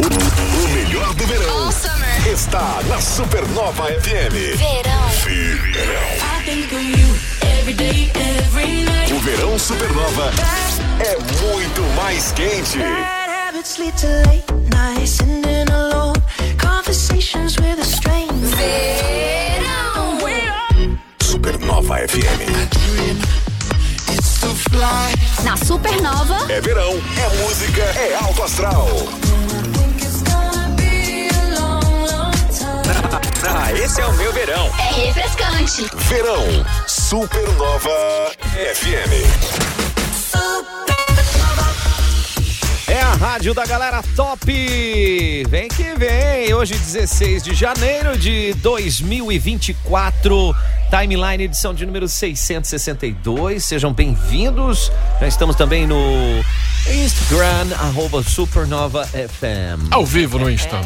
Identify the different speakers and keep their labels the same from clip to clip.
Speaker 1: O melhor do verão está na Supernova FM.
Speaker 2: Verão.
Speaker 1: O verão Supernova é muito mais quente.
Speaker 2: Verão.
Speaker 1: Supernova FM.
Speaker 2: Na Supernova,
Speaker 1: É verão, é música, é alto astral.
Speaker 3: Ah, esse é o meu verão.
Speaker 2: é refrescante.
Speaker 1: Verão, Supernova FM.
Speaker 4: É a rádio da galera top! Vem que vem! Hoje, 16 de janeiro de 2024, timeline edição de número 662. Sejam bem-vindos. Já estamos também no Instagram, arroba Supernova FM.
Speaker 5: Ao vivo no Insta.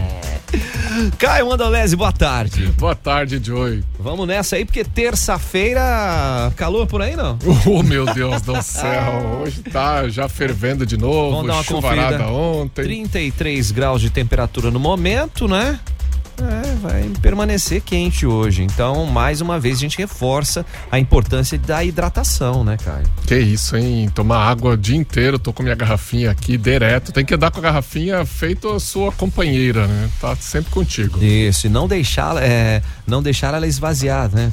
Speaker 4: Caio Mandolese, boa tarde.
Speaker 5: Boa tarde, Joey.
Speaker 4: Vamos nessa aí, porque terça-feira, calor por aí, não?
Speaker 5: Oh, meu Deus do céu. Hoje tá já fervendo de novo.
Speaker 4: Vamos dar uma
Speaker 5: chuvarada
Speaker 4: conferida.
Speaker 5: ontem.
Speaker 4: 33 graus de temperatura no momento, né? É, vai permanecer quente hoje. Então, mais uma vez, a gente reforça a importância da hidratação, né, Caio?
Speaker 5: Que isso, hein? Tomar água o dia inteiro. Tô com minha garrafinha aqui direto. Tem que andar com a garrafinha feito a sua companheira, né? Tá sempre contigo.
Speaker 4: Isso, e não deixar, é, não deixar ela esvaziar, né?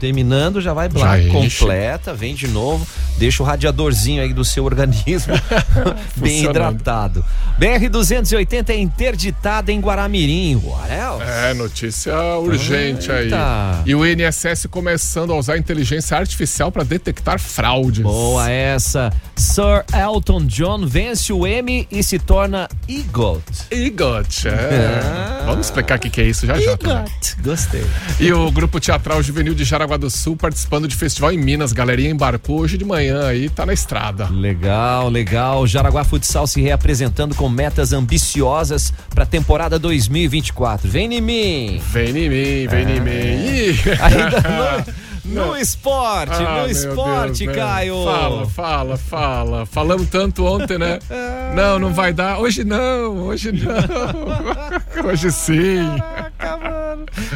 Speaker 4: Terminando, já vai blá,
Speaker 5: Já enche.
Speaker 4: completa, vem de novo, deixa o radiadorzinho aí do seu organismo bem hidratado. BR-280 é interditada em Guaramirim. What else?
Speaker 5: É, notícia urgente
Speaker 4: Eita.
Speaker 5: aí. E o INSS começando a usar inteligência artificial para detectar fraudes.
Speaker 4: Boa essa. Sir Elton John vence o M e se torna EGOT.
Speaker 5: EGOT, é.
Speaker 4: Ah.
Speaker 5: Vamos explicar o que, que é isso já já. também.
Speaker 4: EGOT. Gostei.
Speaker 5: E o Grupo Teatral Juvenil de Jaraguá do Sul participando de festival em Minas. Galerinha embarcou hoje de manhã aí, tá na estrada.
Speaker 4: Legal, legal. Jaraguá Futsal se reapresentando com metas ambiciosas para a temporada 2024. Vem em mim.
Speaker 5: Vem em mim, vem em mim. Ih.
Speaker 4: Ainda no, no esporte,
Speaker 5: Ah,
Speaker 4: no esporte,
Speaker 5: Deus?
Speaker 4: Caio.
Speaker 5: Fala, fala, fala. Falamos tanto ontem, né? Não, não vai dar. Hoje não, hoje não. Hoje sim.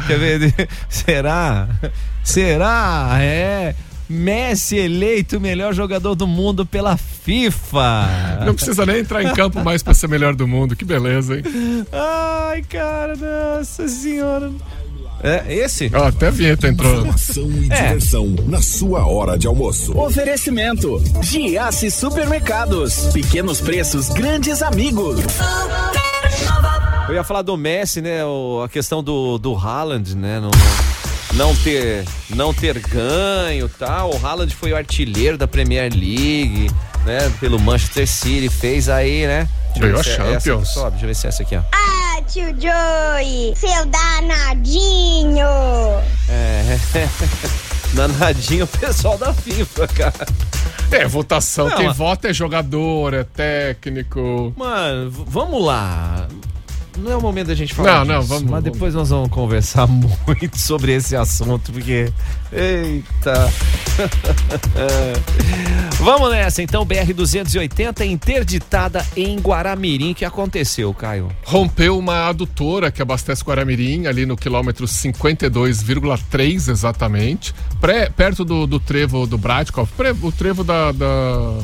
Speaker 4: Quer ver? Será? Será? É. Messi eleito o melhor jogador do mundo pela FIFA.
Speaker 5: Não precisa nem entrar em campo mais pra ser melhor do mundo. Que beleza, hein?
Speaker 4: Ai, cara, nossa senhora. É esse?
Speaker 5: Ó, até a vinheta entrou.
Speaker 1: Informação e
Speaker 4: É.
Speaker 1: diversão na sua hora de almoço.
Speaker 6: Oferecimento: Giasse Supermercados. Pequenos preços, grandes amigos.
Speaker 4: Eu ia falar do Messi, né? o- a questão do, do Haaland, né? Não, não ter, não ter ganho tal. O Haaland foi o artilheiro da Premier League, né? Pelo Manchester City, fez aí, né?
Speaker 5: Ganhou
Speaker 4: ver se
Speaker 5: a
Speaker 4: é
Speaker 5: Champions.
Speaker 4: sobe, deixa eu ver se é essa aqui, ó.
Speaker 7: Ah, tio Joey, seu danadinho.
Speaker 4: É. Danadinho o pessoal da FIFA, cara.
Speaker 5: É, votação.
Speaker 4: Não,
Speaker 5: Quem
Speaker 4: mas-
Speaker 5: vota é jogador, é técnico.
Speaker 4: Mano, vamos lá. Não é o momento da gente falar
Speaker 5: Não, não,
Speaker 4: disso,
Speaker 5: vamos-
Speaker 4: Mas
Speaker 5: vamos.
Speaker 4: depois nós vamos conversar muito sobre esse assunto, porque... Eita... vamos nessa, então, BR-280 interditada em Guaramirim. O que aconteceu, Caio?
Speaker 5: Rompeu uma adutora que abastece Guaramirim, ali no quilômetro 52,3 exatamente, pré- perto do, do trevo do Bratkoff, pré- o trevo da, da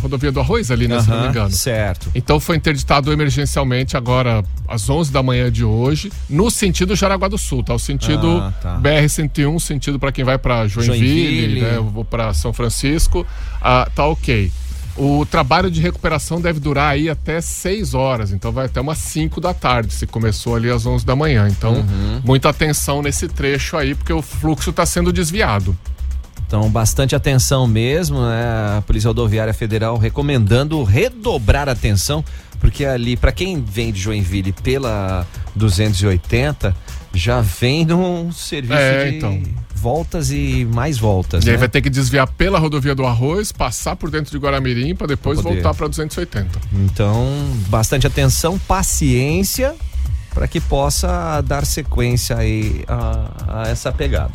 Speaker 5: rodovia do Arroz ali, né, se não me engano.
Speaker 4: Certo.
Speaker 5: Então foi interditado emergencialmente agora às 11 da manhã de hoje, no sentido Jaraguá do Sul, tá? O sentido
Speaker 4: Ah, tá.
Speaker 5: BR-101, sentido para quem vai para Joinville,
Speaker 4: Joinville.
Speaker 5: né? Vou para São Francisco, ah, tá ok. O trabalho de recuperação deve durar aí até 6 horas, então vai até umas 5 da tarde, se começou ali às 11 da manhã. Então,
Speaker 4: Uhum.
Speaker 5: muita atenção nesse trecho aí, porque o fluxo está sendo desviado.
Speaker 4: Então, bastante atenção mesmo, né? A Polícia Rodoviária Federal recomendando redobrar a atenção, porque ali, para quem vem de Joinville pela 280, já vem num serviço
Speaker 5: É,
Speaker 4: de
Speaker 5: então.
Speaker 4: voltas e mais voltas.
Speaker 5: E aí
Speaker 4: né?
Speaker 5: vai ter que desviar pela rodovia do Arroz, passar por dentro de Guaramirim para depois
Speaker 4: Pra
Speaker 5: voltar para 280.
Speaker 4: Então, bastante atenção, paciência, para que possa dar sequência aí a, a essa pegada.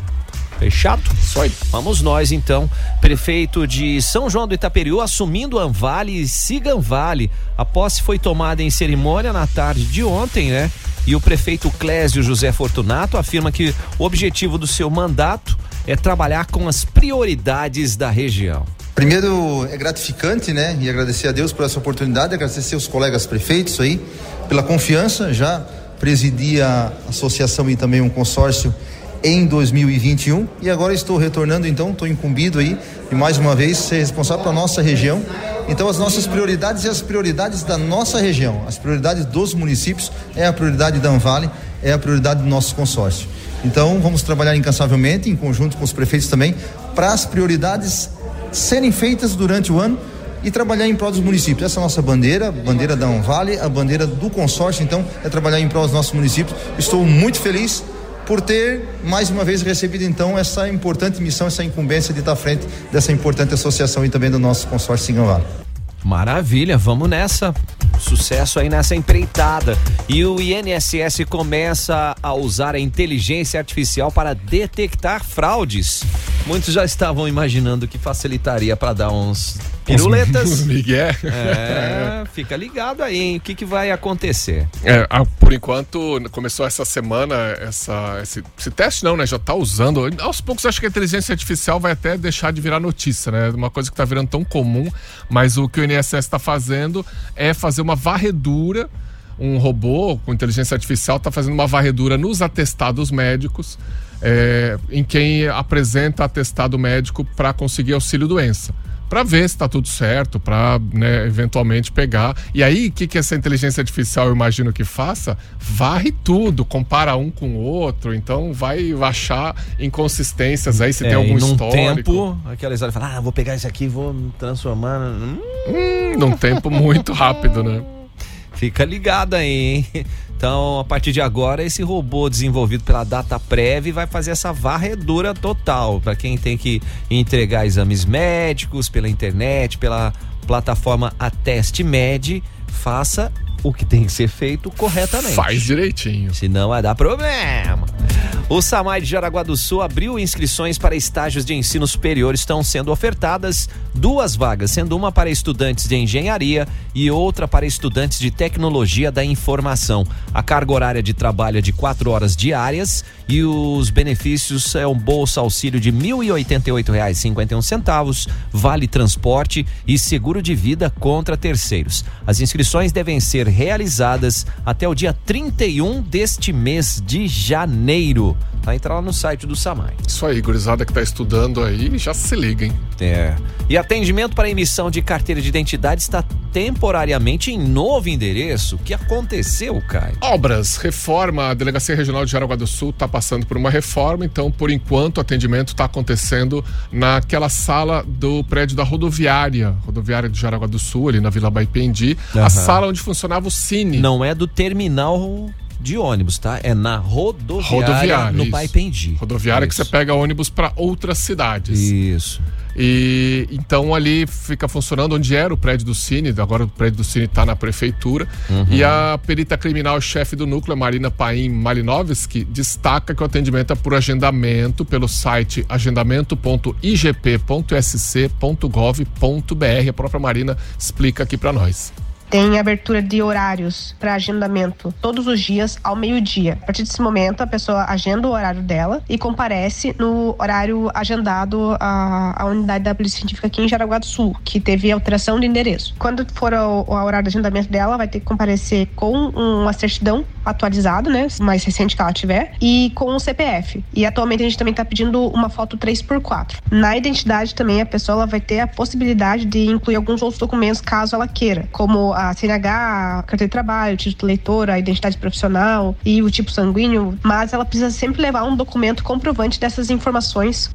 Speaker 4: Fechado?
Speaker 5: Só aí.
Speaker 4: Vamos nós então. Prefeito de São João do Itaperiú assumindo Anvale e Siganvale. A posse foi tomada em cerimônia na tarde de ontem, né? E o prefeito Clésio José Fortunato afirma que o objetivo do seu mandato é trabalhar com as prioridades da região.
Speaker 8: Primeiro, é gratificante, né? E agradecer a Deus por essa oportunidade, agradecer aos colegas prefeitos aí pela confiança. Já presidi a associação e também um consórcio em 2021 e agora estou retornando, então estou incumbido aí e mais uma vez ser responsável pela nossa região. Então as nossas prioridades e as prioridades da nossa região, as prioridades dos municípios é a prioridade da Anvale, é a prioridade do nosso consórcio. Então vamos trabalhar incansavelmente em conjunto com os prefeitos também para as prioridades serem feitas durante o ano e trabalhar em prol dos municípios. Essa é a nossa bandeira, bandeira da Anvale, a bandeira do consórcio, então, é trabalhar em prol dos nossos municípios. Estou muito feliz por ter mais uma vez recebido então essa importante missão, essa incumbência de estar à frente dessa importante associação e também do nosso consórcio Singanvale.
Speaker 4: Maravilha, vamos nessa. Sucesso aí nessa empreitada. E o INSS começa a usar a inteligência artificial para detectar fraudes. Muitos já estavam imaginando que facilitaria para dar uns piruletas.
Speaker 5: Miguel.
Speaker 4: É, fica ligado aí, hein? O que, que vai acontecer?
Speaker 5: É, ah, por enquanto, começou essa semana essa, esse, esse teste, não, né? Já tá usando. Aos poucos, acho que a inteligência artificial vai até deixar de virar notícia, né? Uma coisa que tá virando tão comum, mas o que o INSS está fazendo é fazer uma varredura. Um robô com inteligência artificial está fazendo uma varredura nos atestados médicos, é, em quem apresenta atestado médico para conseguir auxílio doença para ver se está tudo certo, para né, eventualmente pegar. E aí, o que, que essa inteligência artificial eu imagino que faça? Varre tudo, compara um com o outro, então vai achar inconsistências aí, se
Speaker 4: É,
Speaker 5: tem algum
Speaker 4: e num
Speaker 5: histórico.
Speaker 4: tempo, aquela história fala, ah, vou pegar isso aqui, vou transformar. Hum,
Speaker 5: Hum, num tempo muito rápido, né?
Speaker 4: Fica ligado aí, hein? Então, a partir de agora, esse robô desenvolvido pela DataPrev vai fazer essa varredura total para quem tem que entregar exames médicos pela internet, pela plataforma AtestMed, faça o que tem que ser feito corretamente.
Speaker 5: Faz direitinho.
Speaker 4: Senão vai dar problema. O Samai de Jaraguá do Sul abriu inscrições para estágios de ensino superior. Estão sendo ofertadas duas vagas, sendo uma para estudantes de engenharia e outra para estudantes de tecnologia da informação. A carga horária de trabalho é de quatro horas diárias e os benefícios é um bolsa auxílio de R$ 1.088,51, vale transporte e seguro de vida contra terceiros. As inscrições devem ser realizadas até o dia 31 deste mês de janeiro. Vai entrar lá no site do Samai.
Speaker 5: Isso aí, gurizada que tá estudando aí, já se liga, hein?
Speaker 4: É. E atendimento para emissão de carteira de identidade está temporariamente em novo endereço. O que aconteceu, Caio?
Speaker 5: Obras, reforma, a Delegacia Regional de Jaraguá do Sul está passando por uma reforma, então, por enquanto, o atendimento está acontecendo naquela sala do prédio da rodoviária, rodoviária de Jaraguá do Sul, ali na Vila Baipendi,
Speaker 4: Aham.
Speaker 5: a sala onde funcionava o Cine.
Speaker 4: Não é do terminal de ônibus, tá? É na rodoviária,
Speaker 5: Rodoviária,
Speaker 4: no
Speaker 5: isso.
Speaker 4: Baipendi.
Speaker 5: Rodoviária que
Speaker 4: Isso.
Speaker 5: você pega ônibus para outras cidades.
Speaker 4: Isso.
Speaker 5: E então ali fica funcionando onde era o prédio do Cine, agora o prédio do Cine está na prefeitura.
Speaker 4: Uhum.
Speaker 5: E a perita criminal chefe do núcleo, Marina Paim Malinovski, destaca que o atendimento é por agendamento pelo site agendamento.igp.sc.gov.br. A própria Marina explica aqui para nós.
Speaker 9: Tem abertura de horários para agendamento todos os dias ao meio-dia. A partir desse momento, a pessoa agenda o horário dela e comparece no horário agendado à, à unidade da Polícia Científica aqui em Jaraguá do Sul, que teve alteração de endereço. Quando for o, horário de agendamento dela, vai ter que comparecer com uma certidão atualizada, né, mais recente que ela tiver, e com o CPF. E atualmente a gente também está pedindo uma foto 3x4. Na identidade também a pessoa ela vai ter a possibilidade de incluir alguns outros documentos caso ela queira, como a CNH, a carteira de trabalho, o título eleitor, a identidade profissional e o tipo sanguíneo, mas ela precisa sempre levar um documento comprovante dessas informações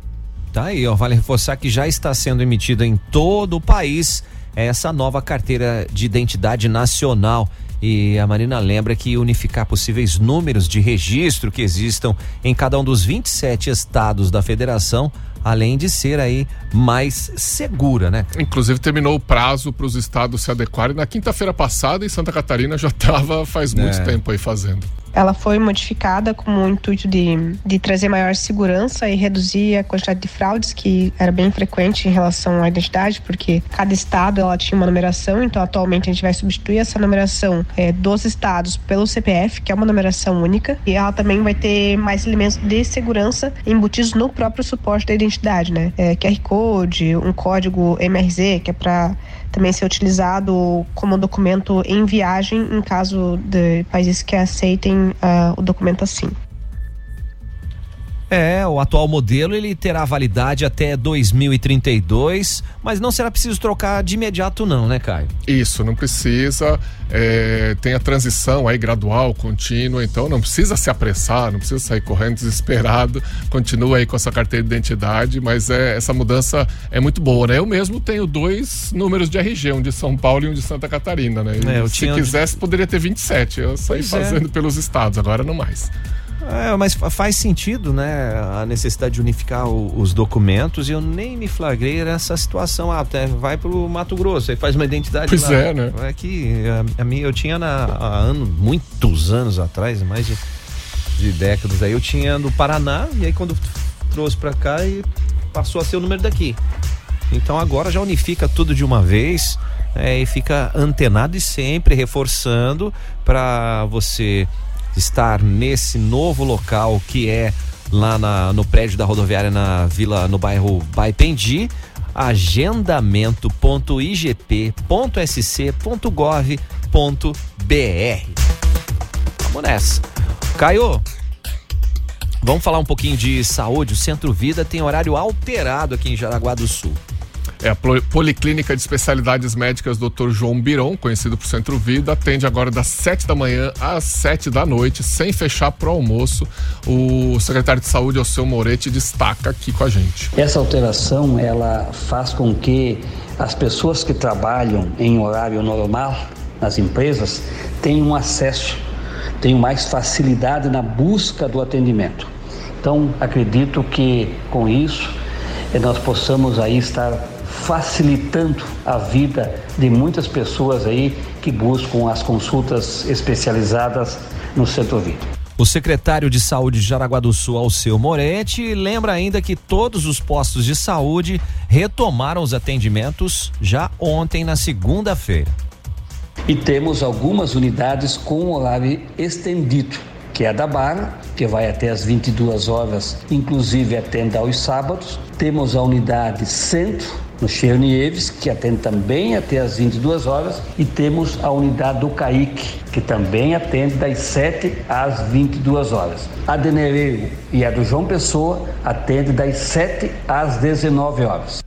Speaker 4: Tá aí, ó. Vale reforçar que já está sendo emitida em todo o país essa nova carteira de identidade nacional. E a Marina lembra que unificar possíveis números de registro que existam em cada um dos 27 estados da federação, além de ser aí mais segura, né?
Speaker 5: Inclusive terminou o prazo para os estados se adequarem na quinta-feira passada e Santa Catarina já estava faz muito
Speaker 4: É.
Speaker 5: tempo aí fazendo.
Speaker 9: Ela foi modificada com o intuito de, de trazer maior segurança e reduzir a quantidade de fraudes que era bem frequente em relação à identidade, porque cada estado ela tinha uma numeração, então atualmente a gente vai substituir essa numeração é, dos estados pelo CPF, que é uma numeração única, e ela também vai ter mais elementos de segurança embutidos no próprio suporte da identidade, né? É, QR Code, um código MRZ, que é para também ser utilizado como documento em viagem em caso de países que aceitem uh, o documento assim.
Speaker 4: É, o atual modelo ele terá validade até 2032, mas não será preciso trocar de imediato não, né, Caio?
Speaker 5: Isso, não precisa. É, tem a transição aí gradual, contínua, então não precisa se apressar, não precisa sair correndo desesperado. Continua aí com a sua carteira de identidade, mas é, essa mudança é muito boa, né? Eu mesmo tenho dois números de RG, um de São Paulo e um de Santa Catarina, né? É, se quisesse, de... poderia ter 27. Eu saí pois é. fazendo é. pelos estados, agora não mais.
Speaker 4: É, mas faz sentido, né? A necessidade de unificar o, os documentos e eu nem me flagrei nessa situação. Ah, vai pro Mato Grosso, aí faz uma identidade
Speaker 5: pois
Speaker 4: lá.
Speaker 5: é, né?
Speaker 4: É que a, a minha, eu tinha na, há ano, muitos anos atrás, mais de, de décadas aí, eu tinha no Paraná e aí quando trouxe pra cá e passou a ser o número daqui. Então agora já unifica tudo de uma vez é, e fica antenado e sempre reforçando para você estar nesse novo local que é lá na, no prédio da rodoviária na vila, no bairro Baipendi, agendamento.igp.sc.gov.br. Vamos nessa. Caio, vamos falar um pouquinho de saúde. O Centro Vida tem horário alterado aqui em Jaraguá do Sul.
Speaker 5: É a Policlínica de Especialidades Médicas Dr. João Biron, conhecido por Centro Vida, atende agora das 7 da manhã às 7 da noite, sem fechar para o almoço. O secretário de Saúde, Alceu Moretti, destaca aqui com a gente.
Speaker 10: Essa alteração, ela faz com que as pessoas que trabalham em horário normal nas empresas tenham acesso, tenham mais facilidade na busca do atendimento. Então, acredito que com isso eh, nós possamos aí estar facilitando a vida de muitas pessoas aí que buscam as consultas especializadas no Centro Vida.
Speaker 4: O secretário de Saúde de Jaraguá do Sul, Alceu Moretti, lembra ainda que todos os postos de saúde retomaram os atendimentos já ontem, na segunda-feira.
Speaker 10: E temos algumas unidades com horário estendido, que é a da Barra, que vai até as 22 horas, inclusive atende aos sábados. Temos a unidade Centro, no Chernieves, que atende também até as 22 horas, e temos a unidade do CAIC, que também atende das 7 às 22 horas. A de Nereiro e a do João Pessoa atende das 7 às 19 horas.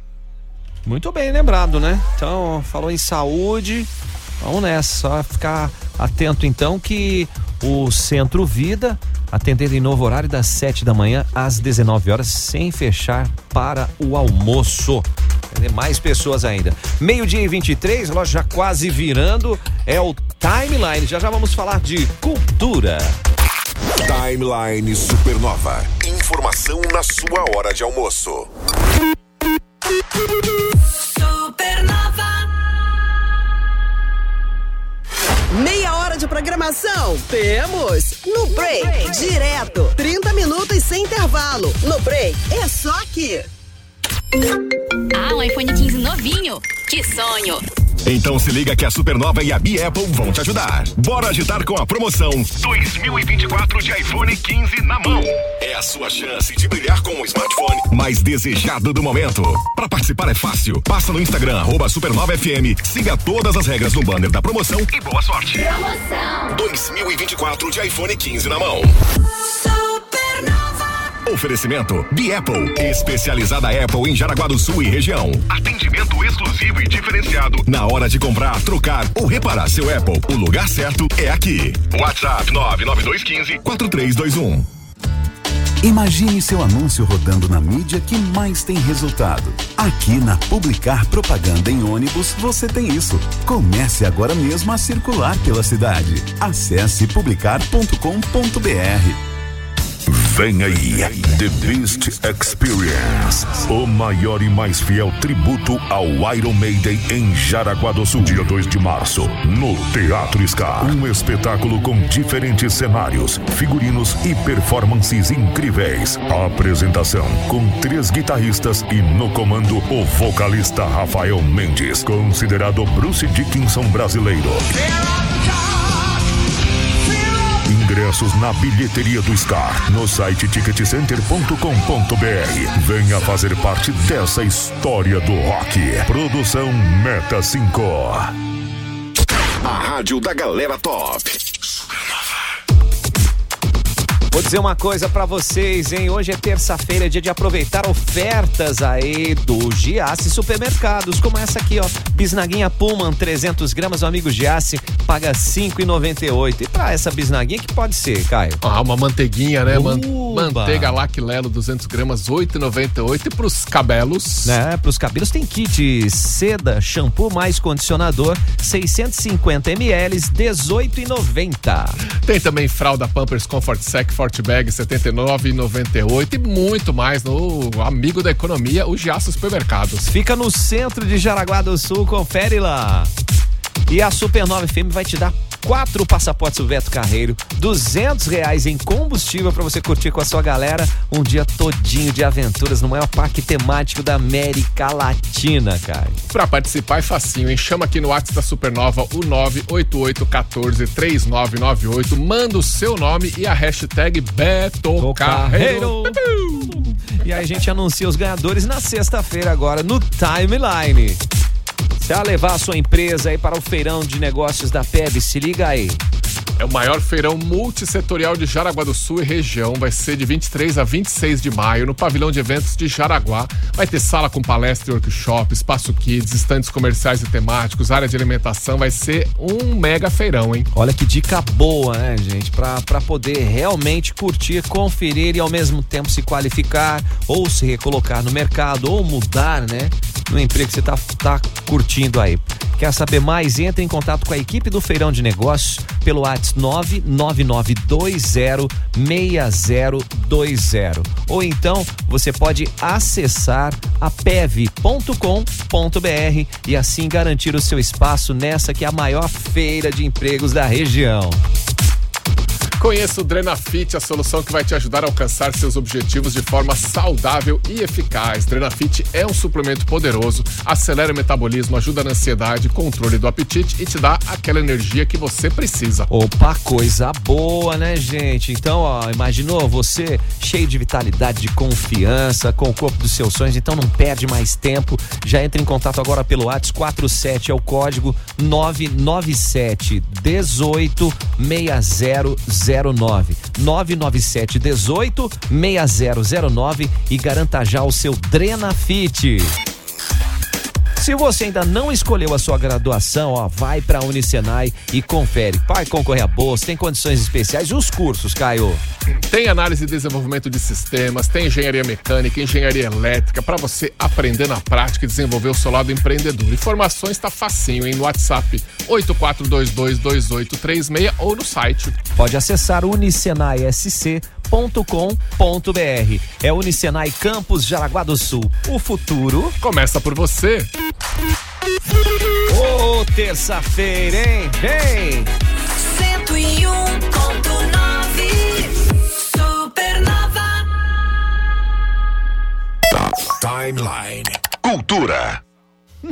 Speaker 4: Muito bem lembrado, né? Então, falou em saúde, vamos nessa, só ficar atento então que o Centro Vida atendendo em novo horário das 7 da manhã às 19 horas, sem fechar para o almoço mais pessoas ainda. Meio-dia e 23, loja já quase virando, é o Timeline. Já já vamos falar de cultura.
Speaker 1: Timeline Supernova. Informação na sua hora de almoço.
Speaker 11: Supernova. Meia hora de programação? Temos! No break, direto. 30 minutos sem intervalo. No break, é só aqui.
Speaker 2: Ah, um iPhone 15 novinho. Que sonho!
Speaker 1: Então se liga que a Supernova e a Bi Apple vão te ajudar. Bora agitar com a promoção 2024 de iPhone 15 na mão. É a sua chance de brilhar com o smartphone mais desejado do momento. Para participar é fácil. Passa no Instagram arroba Supernova FM, siga todas as regras no banner da promoção e boa sorte. Promoção 2024 de iPhone 15 na mão. Oferecimento de Apple, especializada Apple em Jaraguá do Sul e região. Atendimento exclusivo e diferenciado. Na hora de comprar, trocar ou reparar seu Apple, o lugar certo é aqui. WhatsApp 99215 4321.
Speaker 12: Imagine seu anúncio rodando na mídia que mais tem resultado. Aqui na Publicar Propaganda em ônibus você tem isso. Comece agora mesmo a circular pela cidade. Acesse publicar.com.br.
Speaker 1: Vem aí, The Beast Experience, o maior e mais fiel tributo ao Iron Maiden em Jaraguá do Sul, dia 2 de março, no Teatro Scar. Um espetáculo com diferentes cenários, figurinos e performances incríveis. A apresentação com três guitarristas e no comando o vocalista Rafael Mendes, considerado Bruce Dickinson brasileiro. Ingressos na bilheteria do Scar, no site ticketcenter.com.br. Venha fazer parte dessa história do rock. Produção Meta 5. A rádio da galera top.
Speaker 4: Vou dizer uma coisa pra vocês, hein? Hoje é terça-feira, é dia de aproveitar ofertas aí do Giasse Supermercados, como essa aqui, ó. Bisnaguinha Pullman, 300 gramas, o amigo Giasse paga 5,98. E pra essa bisnaguinha, que pode ser, Caio?
Speaker 5: Ah, uma manteiguinha, né? Man manteiga Lac Lelo, 200 gramas, 8,98. E pros cabelos?
Speaker 4: Né? Pros cabelos tem kit seda, shampoo mais condicionador, 650 ml, 18,90.
Speaker 5: Tem também fralda Pampers Comfort Sec Forte Bag 79,98 e muito mais no amigo da economia, o Giaço Supermercados.
Speaker 4: Fica no centro de Jaraguá do Sul, confere lá. E a Supernova FM vai te dar quatro passaportes do Beto Carreiro, duzentos reais em combustível para você curtir com a sua galera um dia todinho de aventuras no maior parque temático da América Latina, cara.
Speaker 5: Pra participar é facinho, hein? Chama aqui no WhatsApp da Supernova o 988143998, manda o seu nome e a hashtag Beto Carreiro.
Speaker 4: E aí a gente anuncia os ganhadores na sexta-feira agora no Timeline. Vai levar a sua empresa aí para o feirão de negócios da PEB, se liga aí.
Speaker 5: É o maior feirão multissetorial de Jaraguá do Sul e região. Vai ser de 23 a 26 de maio no pavilhão de eventos de Jaraguá. Vai ter sala com palestra e workshop, espaço kids, estandes comerciais e temáticos, área de alimentação. Vai ser um mega feirão, hein?
Speaker 4: Olha que dica boa, né, gente? Pra poder realmente curtir, conferir e ao mesmo tempo se qualificar ou se recolocar no mercado ou mudar, né? No emprego que você tá, tá curtindo aí. Quer saber mais? Entre em contato com a equipe do Feirão de Negócios pelo WhatsApp 999206020. Ou então você pode acessar a pev.com.br e assim garantir o seu espaço nessa que é a maior feira de empregos da região.
Speaker 5: Conheça o Drenafit, a solução que vai te ajudar a alcançar seus objetivos de forma saudável e eficaz. Drenafit é um suplemento poderoso, acelera o metabolismo, ajuda na ansiedade, controle do apetite e te dá aquela energia que você precisa.
Speaker 4: Opa, coisa boa, né, gente? Então, ó, imaginou você cheio de vitalidade, de confiança, com o corpo dos seus sonhos, então não perde mais tempo. Já entra em contato agora pelo WhatsApp 47 é o código 997 18 6009 997 18 6009 e garanta já o seu Drenafit. Se você ainda não escolheu a sua graduação, ó, vai para a Unicenai e confere. Vai concorrer a bolsa, tem condições especiais e os cursos, Caio.
Speaker 5: Tem análise e desenvolvimento de sistemas, tem engenharia mecânica, engenharia elétrica, para você aprender na prática e desenvolver o seu lado empreendedor. Informações está facinho, hein? No WhatsApp 84222836 ou no site.
Speaker 4: Pode acessar unicenaisc.com.br. É Unicenai Campus Jaraguá do Sul. O futuro
Speaker 5: começa por você.
Speaker 4: Ô, oh, terça-feira, hein? Vem!
Speaker 13: 101.9 Supernova.
Speaker 1: Timeline. Cultura.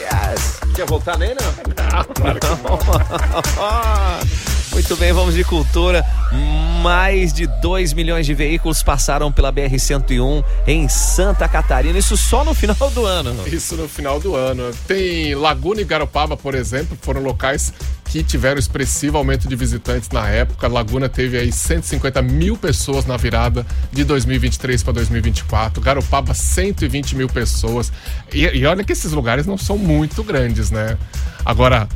Speaker 4: yes. Quer voltar nele, não? Não, claro que não. Muito bem, vamos de cultura. Mais de 2 milhões de veículos passaram pela BR-101 em Santa Catarina. Isso só no final do ano.
Speaker 5: Isso no final do ano. Tem Laguna e Garopaba, por exemplo, foram locais que tiveram expressivo aumento de visitantes na época. Laguna teve aí 150 mil pessoas na virada de 2023 para 2024. Garopaba, 120 mil pessoas. E, e olha que esses lugares não são muito grandes, né? Agora,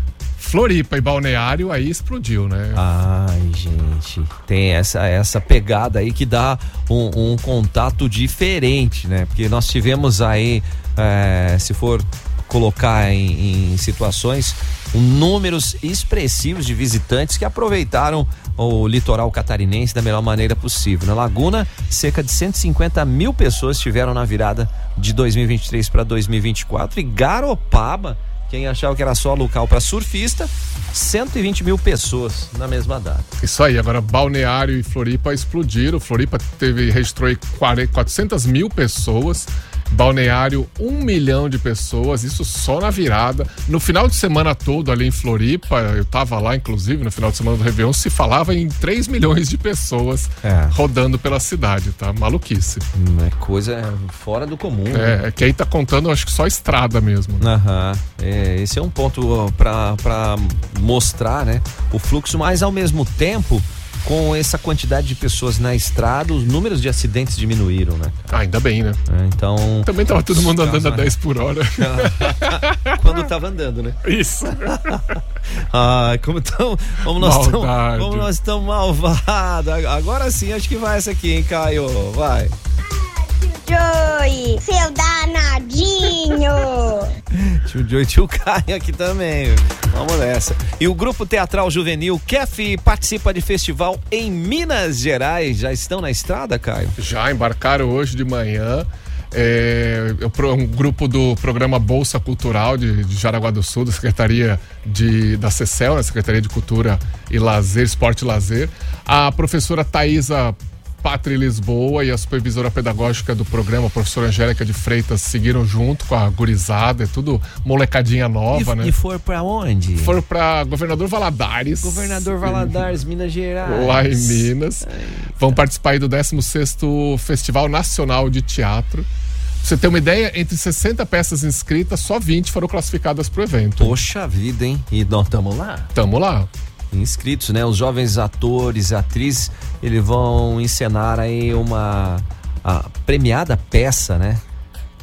Speaker 5: Floripa e Balneário aí explodiu, né?
Speaker 4: Ai, gente, tem essa, essa pegada aí que dá um, um contato diferente, né? Porque nós tivemos aí, é, se for colocar em, em situações um números expressivos de visitantes que aproveitaram o litoral catarinense da melhor maneira possível. Na Laguna, cerca de 150 mil pessoas estiveram na virada de 2023 para 2024 e Garopaba, quem achava que era só local para surfista, 120 mil pessoas na mesma data.
Speaker 5: Isso aí, agora Balneário e Floripa explodiram. Floripa teve, registrou aí 40 400 mil pessoas. Balneário, um milhão de pessoas, isso só na virada. No final de semana todo, ali em Floripa, eu tava lá, inclusive, no final de semana do Réveillon, se falava em 3 milhões de pessoas
Speaker 4: É.
Speaker 5: rodando pela cidade, tá? Maluquice.
Speaker 4: Hum, É coisa fora do comum. né?
Speaker 5: É, é que aí tá contando, acho que só estrada mesmo. né?
Speaker 4: Aham. É, esse é um ponto para mostrar né, o fluxo, mas ao mesmo tempo, com essa quantidade de pessoas na estrada, os números de acidentes diminuíram, né?
Speaker 5: Ah, ainda bem, né?
Speaker 4: É, então.
Speaker 5: Também tava todo mundo andando a 10 por hora.
Speaker 4: Quando tava andando, né?
Speaker 5: Isso.
Speaker 4: Ai, como tão. Como nós estamos.
Speaker 5: Maldade.
Speaker 4: Como nós estamos malvados. Agora sim, acho que vai essa aqui, hein, Caio? Vai.
Speaker 7: Joey, seu danadinho.
Speaker 4: Tio Joe e tio Caio aqui também. Vamos nessa. E o grupo teatral juvenil KEF participa de festival em Minas Gerais. Já estão na estrada, Caio?
Speaker 5: Já embarcaram hoje de manhã. É, pro- um grupo do programa Bolsa Cultural de, de Jaraguá do Sul, da Secretaria de, da CECEL, né, Secretaria de Cultura e Lazer, Esporte e Lazer. A professora Thaisa Pátria Lisboa e a supervisora pedagógica do programa, a professora Angélica de Freitas, seguiram junto com a gurizada, é tudo molecadinha nova,
Speaker 4: e,
Speaker 5: né?
Speaker 4: e for pra onde?
Speaker 5: Foram para Governador Valadares.
Speaker 4: Governador Valadares, Minas Gerais.
Speaker 5: Lá em Minas. Vão participar aí do 16º Festival Nacional de Teatro. Pra você ter uma ideia, entre 60 peças inscritas, só 20 foram classificadas para o evento.
Speaker 4: Poxa vida, hein? E nós estamos lá?
Speaker 5: Tamo lá.
Speaker 4: Inscritos, né? Os jovens atores, atrizes, eles vão encenar aí uma premiada peça, né?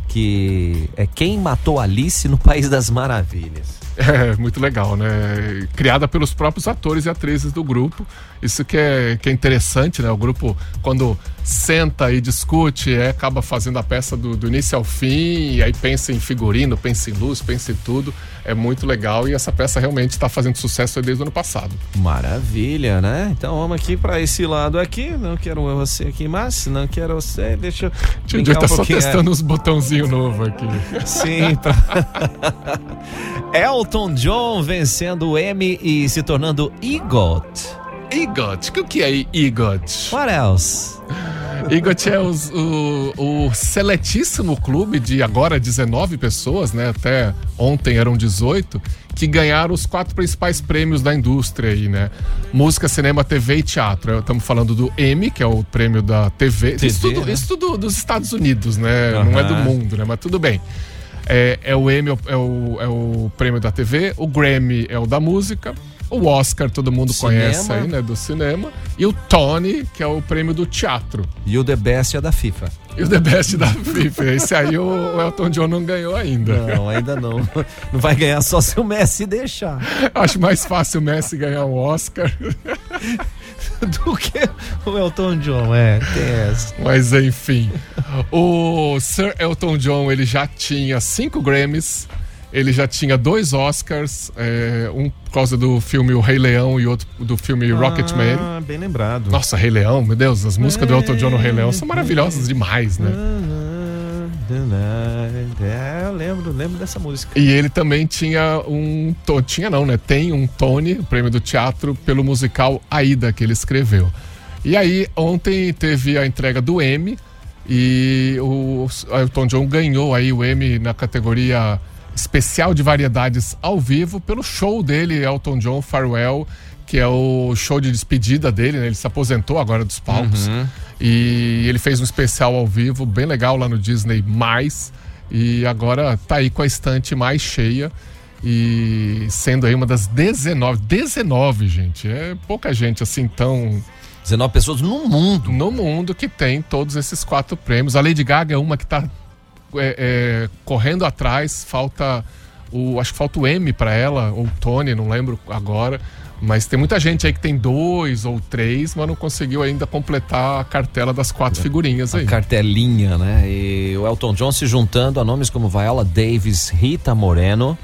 Speaker 4: Que é Quem Matou Alice no País das Maravilhas.
Speaker 5: É, muito legal, né? Criada pelos próprios atores e atrizes do grupo. Isso que é, que é interessante, né? O grupo, quando senta e discute, é, acaba fazendo a peça do, do início ao fim, e aí pensa em figurino, pensa em luz, pensa em tudo. É muito legal e essa peça realmente está fazendo sucesso desde o ano passado.
Speaker 4: Maravilha, né? Então vamos aqui para esse lado aqui. Não quero você aqui, mas não quero você. Deixa eu.
Speaker 5: Tio Joe tá
Speaker 4: um
Speaker 5: só testando uns botãozinhos novos aqui.
Speaker 4: Sim. Pra... Elton John vencendo o Emmy e se tornando EGOT.
Speaker 5: EGOT? O que é EGOT?
Speaker 4: What else?
Speaker 5: EGOT é os- o, o seletíssimo clube de agora 19 pessoas, né? Até ontem eram 18, que ganharam os quatro principais prêmios da indústria aí, né? Música, cinema, TV e teatro. Estamos falando do Emmy, que é o prêmio da TV.
Speaker 4: TV,
Speaker 5: isso, tudo,
Speaker 4: né?
Speaker 5: isso tudo dos Estados Unidos, né? Não é do mundo, né? Mas tudo bem. É, é o Emmy, é o, é o prêmio da TV, o Grammy é o da música, o Oscar todo mundo
Speaker 4: Cinema.
Speaker 5: conhece aí, né? Do cinema. E o Tony, que é o prêmio do teatro.
Speaker 4: E o The Best é da FIFA.
Speaker 5: E o The Best da FIFA. Esse aí o o Elton John não ganhou ainda.
Speaker 4: Não, ainda não. Não vai ganhar só se o Messi deixar.
Speaker 5: Acho mais fácil o Messi ganhar um Oscar.
Speaker 4: Do que o Elton John, é, tem essa.
Speaker 5: Mas enfim. O Sir Elton John, ele já tinha cinco Grammys. Ele já tinha dois Oscars, é, um por causa do filme O Rei Leão e outro do filme Rocketman.
Speaker 4: Ah, bem lembrado.
Speaker 5: Nossa, Rei Leão, meu Deus, as músicas do Elton John no Rei Leão são maravilhosas demais, né?
Speaker 4: É, eu lembro, lembro dessa música.
Speaker 5: E ele também tinha um. Tinha não, né? Tem um Tony, o prêmio do teatro, pelo musical Aida, que ele escreveu. E aí, ontem teve a entrega do Emmy e o Elton John ganhou aí o Emmy na categoria especial de variedades ao vivo pelo show dele, Elton John Farewell, que é o show de despedida dele, né? Ele se aposentou agora dos palcos.
Speaker 4: Uhum.
Speaker 5: E ele fez um especial ao vivo, bem legal lá no Disney Mais. E agora tá aí com a estante mais cheia. E sendo aí uma das 19. 19, gente. É pouca gente assim tão.
Speaker 4: 19 pessoas no mundo.
Speaker 5: No mundo que tem todos esses quatro prêmios. A Lady Gaga é uma que tá é, é, correndo atrás. Falta o, acho que falta o M pra ela, ou Tony, não lembro agora. Mas tem muita gente aí que tem dois ou três, mas não conseguiu ainda completar a cartela das quatro figurinhas aí.
Speaker 4: A cartelinha, né? E o Elton John se juntando a nomes como Viola Davis, Rita Moreno,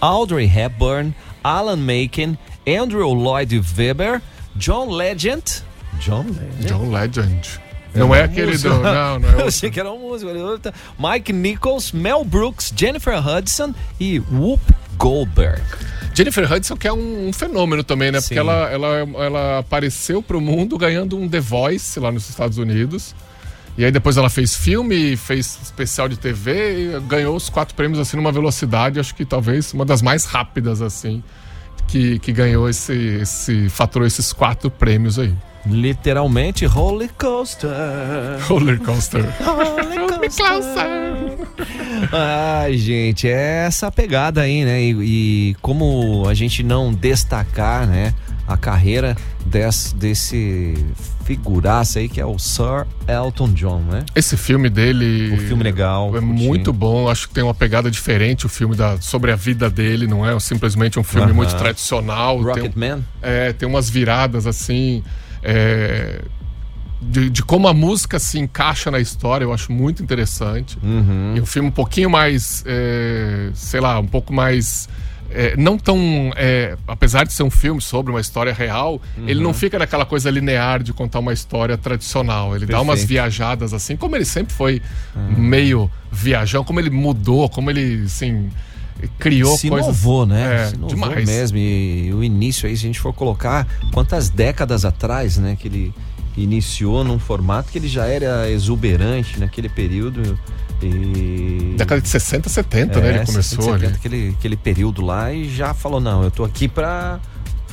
Speaker 4: Audrey Hepburn, Alan Menken, Andrew Lloyd Webber, John Legend. John Legend?
Speaker 5: John Legend. Não é, aquele do. Não, não é.
Speaker 4: Eu achei que era um músico. é. Mike Nichols, Mel Brooks, Jennifer Hudson e Whoop Goldberg.
Speaker 5: Jennifer Hudson, que é um, um fenômeno também, né? Porque
Speaker 4: Sim.
Speaker 5: ela, ela, ela apareceu pro mundo ganhando um The Voice lá nos Estados Unidos. E aí depois ela fez filme, fez especial de TV e ganhou os quatro prêmios assim numa velocidade, acho que talvez uma das mais rápidas assim, que, que ganhou esse, esse faturou esses quatro prêmios aí.
Speaker 4: Literalmente, roller coaster.
Speaker 5: Roller coaster.
Speaker 4: Roller Ai, gente, é essa pegada aí, né? E, e como a gente não destacar, né? A carreira des, desse figuraça aí que é o Sir Elton John, né?
Speaker 5: Esse filme dele.
Speaker 4: O filme legal.
Speaker 5: É
Speaker 4: curtinho.
Speaker 5: muito bom, acho que tem uma pegada diferente o filme da, sobre a vida dele, não é simplesmente um filme
Speaker 4: Aham.
Speaker 5: muito tradicional. tem,
Speaker 4: Rocketman?
Speaker 5: é, tem umas viradas assim. É, de, de como a música se encaixa na história, eu acho muito interessante.
Speaker 4: Uhum.
Speaker 5: E um filme um pouquinho mais, é, sei lá, um pouco mais. é, não tão. é, apesar de ser um filme sobre uma história real, ele
Speaker 4: Uhum.
Speaker 5: não fica naquela coisa linear de contar uma história tradicional. Ele dá umas
Speaker 4: Perfeito.
Speaker 5: viajadas assim, como ele sempre foi meio viajão, como ele mudou, como ele, assim, criou
Speaker 4: se
Speaker 5: coisas.
Speaker 4: inovou, né?
Speaker 5: É,
Speaker 4: se inovou
Speaker 5: demais.
Speaker 4: mesmo. E, o início aí, se a gente for colocar quantas décadas atrás, né? Que ele iniciou num formato que ele já era exuberante naquele período. E...
Speaker 5: Década de 60, 70, né? Ele
Speaker 4: É,
Speaker 5: começou
Speaker 4: 60,
Speaker 5: ali.
Speaker 4: Aquele, aquele período lá e já falou, não, eu tô aqui pra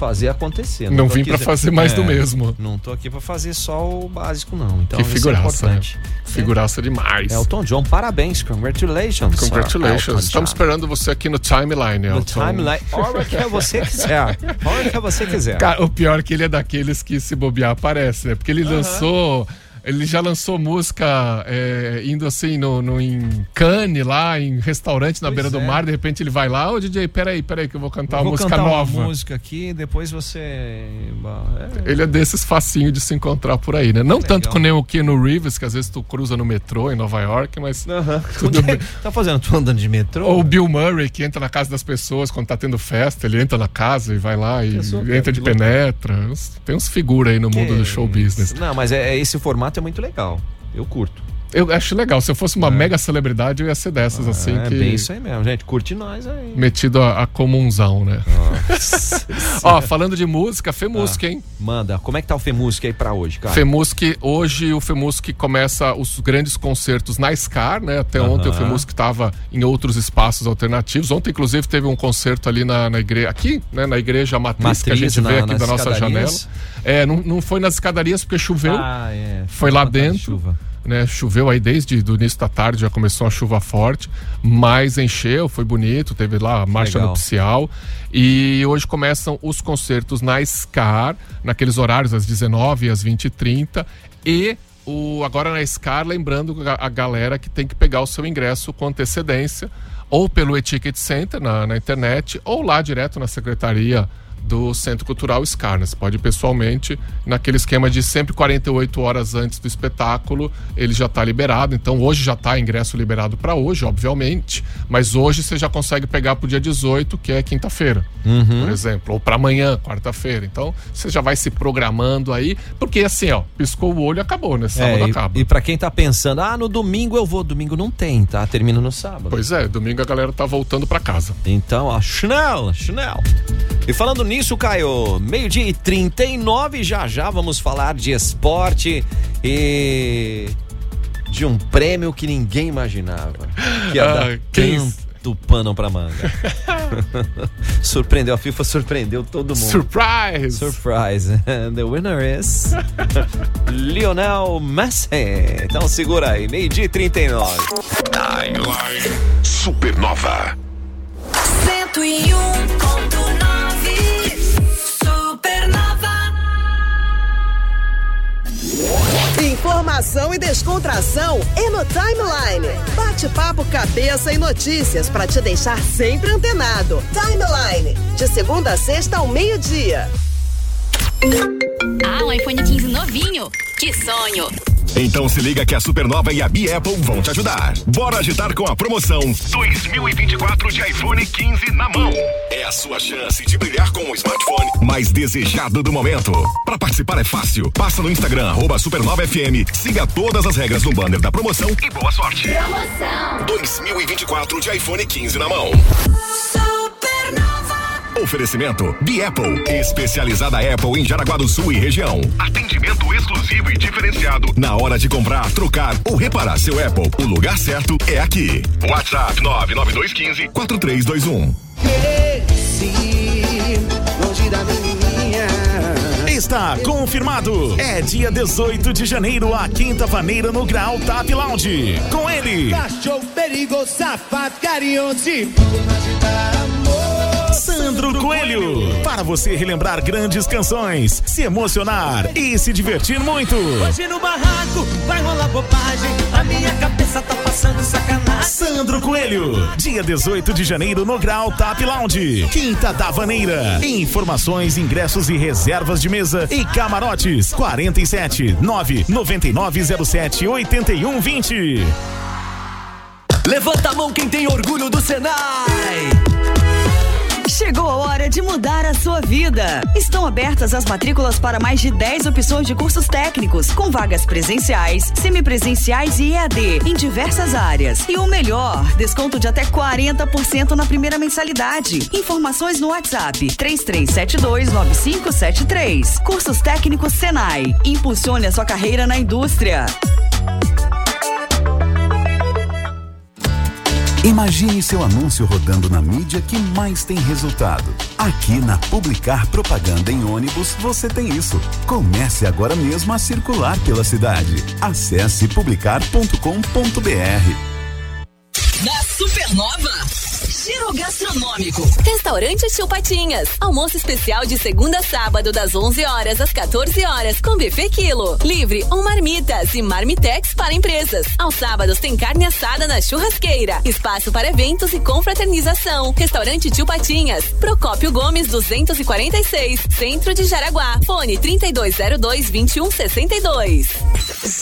Speaker 4: fazer acontecer.
Speaker 5: Não
Speaker 4: tô
Speaker 5: vim pra fazer mais do mesmo.
Speaker 4: Não tô aqui pra fazer só o básico, não. Então,
Speaker 5: que
Speaker 4: é
Speaker 5: figuraça, né?
Speaker 4: importante.
Speaker 5: Figuraça demais.
Speaker 4: Elton John, parabéns, congratulations.
Speaker 5: Congratulations. Estamos esperando você aqui no timeline,
Speaker 4: No
Speaker 5: Elton.
Speaker 4: timeline, hora que você quiser. Hora que você quiser.
Speaker 5: Cara, o pior é que ele é daqueles que se bobear aparece, né? Porque ele lançou. Ele já lançou música é, indo assim no, no, em Cannes, lá, em restaurante na
Speaker 4: Pois
Speaker 5: beira do
Speaker 4: é.
Speaker 5: mar. De repente ele vai lá, ô DJ, peraí, peraí, que eu vou cantar
Speaker 4: Eu
Speaker 5: uma
Speaker 4: vou
Speaker 5: música
Speaker 4: cantar
Speaker 5: nova.
Speaker 4: uma música aqui, depois você. É,
Speaker 5: Ele é desses facinho de se encontrar por aí, né? Não
Speaker 4: Legal.
Speaker 5: tanto com nem o Keanu Reeves, que às vezes tu cruza no metrô em Nova York, mas tudo bem.
Speaker 4: Tá fazendo? Tu andando de metrô?
Speaker 5: Ou o Bill Murray, que entra na casa das pessoas quando tá tendo festa, ele entra na casa e vai lá e
Speaker 4: que-
Speaker 5: entra de
Speaker 4: que
Speaker 5: penetra. Tem uns figuras aí no mundo do show business.
Speaker 4: Não, mas é, é- esse formato é muito legal. Eu curto.
Speaker 5: Eu acho legal. Se eu fosse uma mega celebridade, eu ia ser dessas, assim,
Speaker 4: é
Speaker 5: que.
Speaker 4: bem isso aí mesmo, gente. Curte nós aí.
Speaker 5: Metido a, a comunzão, né? Ó, falando de música, Femusc,
Speaker 4: Ah,
Speaker 5: hein?
Speaker 4: Manda. Como é que tá o Femusc aí pra hoje, cara?
Speaker 5: Femusc, hoje o Femusc começa os grandes concertos na SCAR, né? Até ontem o
Speaker 4: Aham.
Speaker 5: Femusc estava em outros espaços alternativos. Ontem, inclusive, teve um concerto ali na, na igreja, aqui, né? Na igreja matriz, que a
Speaker 4: Matriz,
Speaker 5: gente vê
Speaker 4: na-
Speaker 5: aqui
Speaker 4: nas
Speaker 5: da nossa janela. É, não, não foi nas escadarias porque choveu.
Speaker 4: Ah, é.
Speaker 5: Foi lá
Speaker 4: tarde de
Speaker 5: dentro.
Speaker 4: chuva.
Speaker 5: Né, choveu aí desde o início da tarde, já começou a chuva forte, mas encheu, foi bonito, teve lá a marcha
Speaker 4: Legal.
Speaker 5: nupcial. E hoje começam os concertos na SCAR, naqueles horários, às 19 e às 20 e 30 E o, agora na SCAR, lembrando a, a galera que tem que pegar o seu ingresso com antecedência, ou pelo e-ticket center na, na internet, ou lá direto na secretaria do Centro Cultural SCAR. né? Você pode ir pessoalmente, naquele esquema de sempre 48 horas antes do espetáculo, ele já está liberado. Então hoje já está ingresso liberado para hoje, obviamente, mas hoje você já consegue pegar para o dia 18, que é quinta-feira,
Speaker 4: Uhum.
Speaker 5: por exemplo, ou para amanhã, quarta-feira. Então você já vai se programando aí, porque assim, ó, piscou o olho e acabou, né? Sábado
Speaker 4: É, e,
Speaker 5: acaba.
Speaker 4: e pra quem tá pensando, ah, no domingo eu vou, domingo não tem, tá? Termina no sábado.
Speaker 5: Pois é, domingo a galera tá voltando para casa.
Speaker 4: Então, ó, Chanel, Chanel. E falando nisso, Caio, meio-dia e 39, já já vamos falar de esporte e de um prêmio que ninguém imaginava. Que ia dar
Speaker 5: Ah, quem-
Speaker 4: tanto pano pra manga. Surpreendeu, a FIFA surpreendeu todo mundo.
Speaker 5: Surprise!
Speaker 4: Surprise. And the winner is Lionel Messi. Então segura aí, meio-dia e 39.
Speaker 1: Timeline Supernova.
Speaker 13: 101.9
Speaker 11: Informação e descontração é no Timeline. Bate-papo, cabeça e notícias para te deixar sempre antenado. Timeline, de segunda a sexta ao meio-dia.
Speaker 2: Ah, um iPhone 15 novinho. Que sonho!
Speaker 1: Então se liga que a Supernova e a Bi Apple vão te ajudar. Bora agitar com a promoção 2024 de iPhone 15 na mão. É a sua chance de brilhar com o smartphone mais desejado do momento. Para participar é fácil. Passa no Instagram arroba Supernova FM, siga todas as regras no banner da promoção e boa sorte. Promoção 2024 de iPhone 15 na mão. Oferecimento Bi Apple, especializada Apple em Jaraguá do Sul e região. Atendimento exclusivo e diferenciado na hora de comprar, trocar ou reparar seu Apple. O lugar certo é aqui. WhatsApp 99215 4321.
Speaker 14: Está confirmado. É dia 18 de janeiro, a quinta vaneira no Grau Tap Lounge. Com ele.
Speaker 15: Cachorro perigoso, safado, carinhoso.
Speaker 14: Sandro Coelho. Para você relembrar grandes canções, se emocionar e se divertir muito.
Speaker 15: Hoje no barraco vai rolar bobagem. A minha cabeça tá passando sacanagem.
Speaker 14: Sandro Coelho. Dia 18 de janeiro no Grau Tap Lounge. Quinta da Vaneira. Informações, ingressos e reservas de mesa e camarotes. 47 9 9907 8120.
Speaker 16: Levanta a mão quem tem orgulho do Senai.
Speaker 17: Chegou a hora de mudar a sua vida. Estão abertas as matrículas para mais de 10 opções de cursos técnicos, com vagas presenciais, semipresenciais e EAD em diversas áreas. E o melhor, desconto de até 40% na primeira mensalidade. Informações no WhatsApp 33729573. Cursos técnicos Senai. Impulsione a sua carreira na indústria.
Speaker 12: Imagine seu anúncio rodando na mídia que mais tem resultado. Aqui na Publicar Propaganda em ônibus você tem isso. Comece agora mesmo a circular pela cidade. Acesse publicar.com.br.
Speaker 18: Na Supernova, Giro Gastronômico.
Speaker 19: Restaurante Tio Patinhas. Almoço especial de segunda a sábado, das 11 horas às 14 horas, com buffet quilo. Livre ou marmitas e marmitex para empresas. Aos sábados tem carne assada na churrasqueira. Espaço para eventos e confraternização. Restaurante Tio Patinhas. Procópio Gomes 246. Centro de Jaraguá. Fone 3202 2162.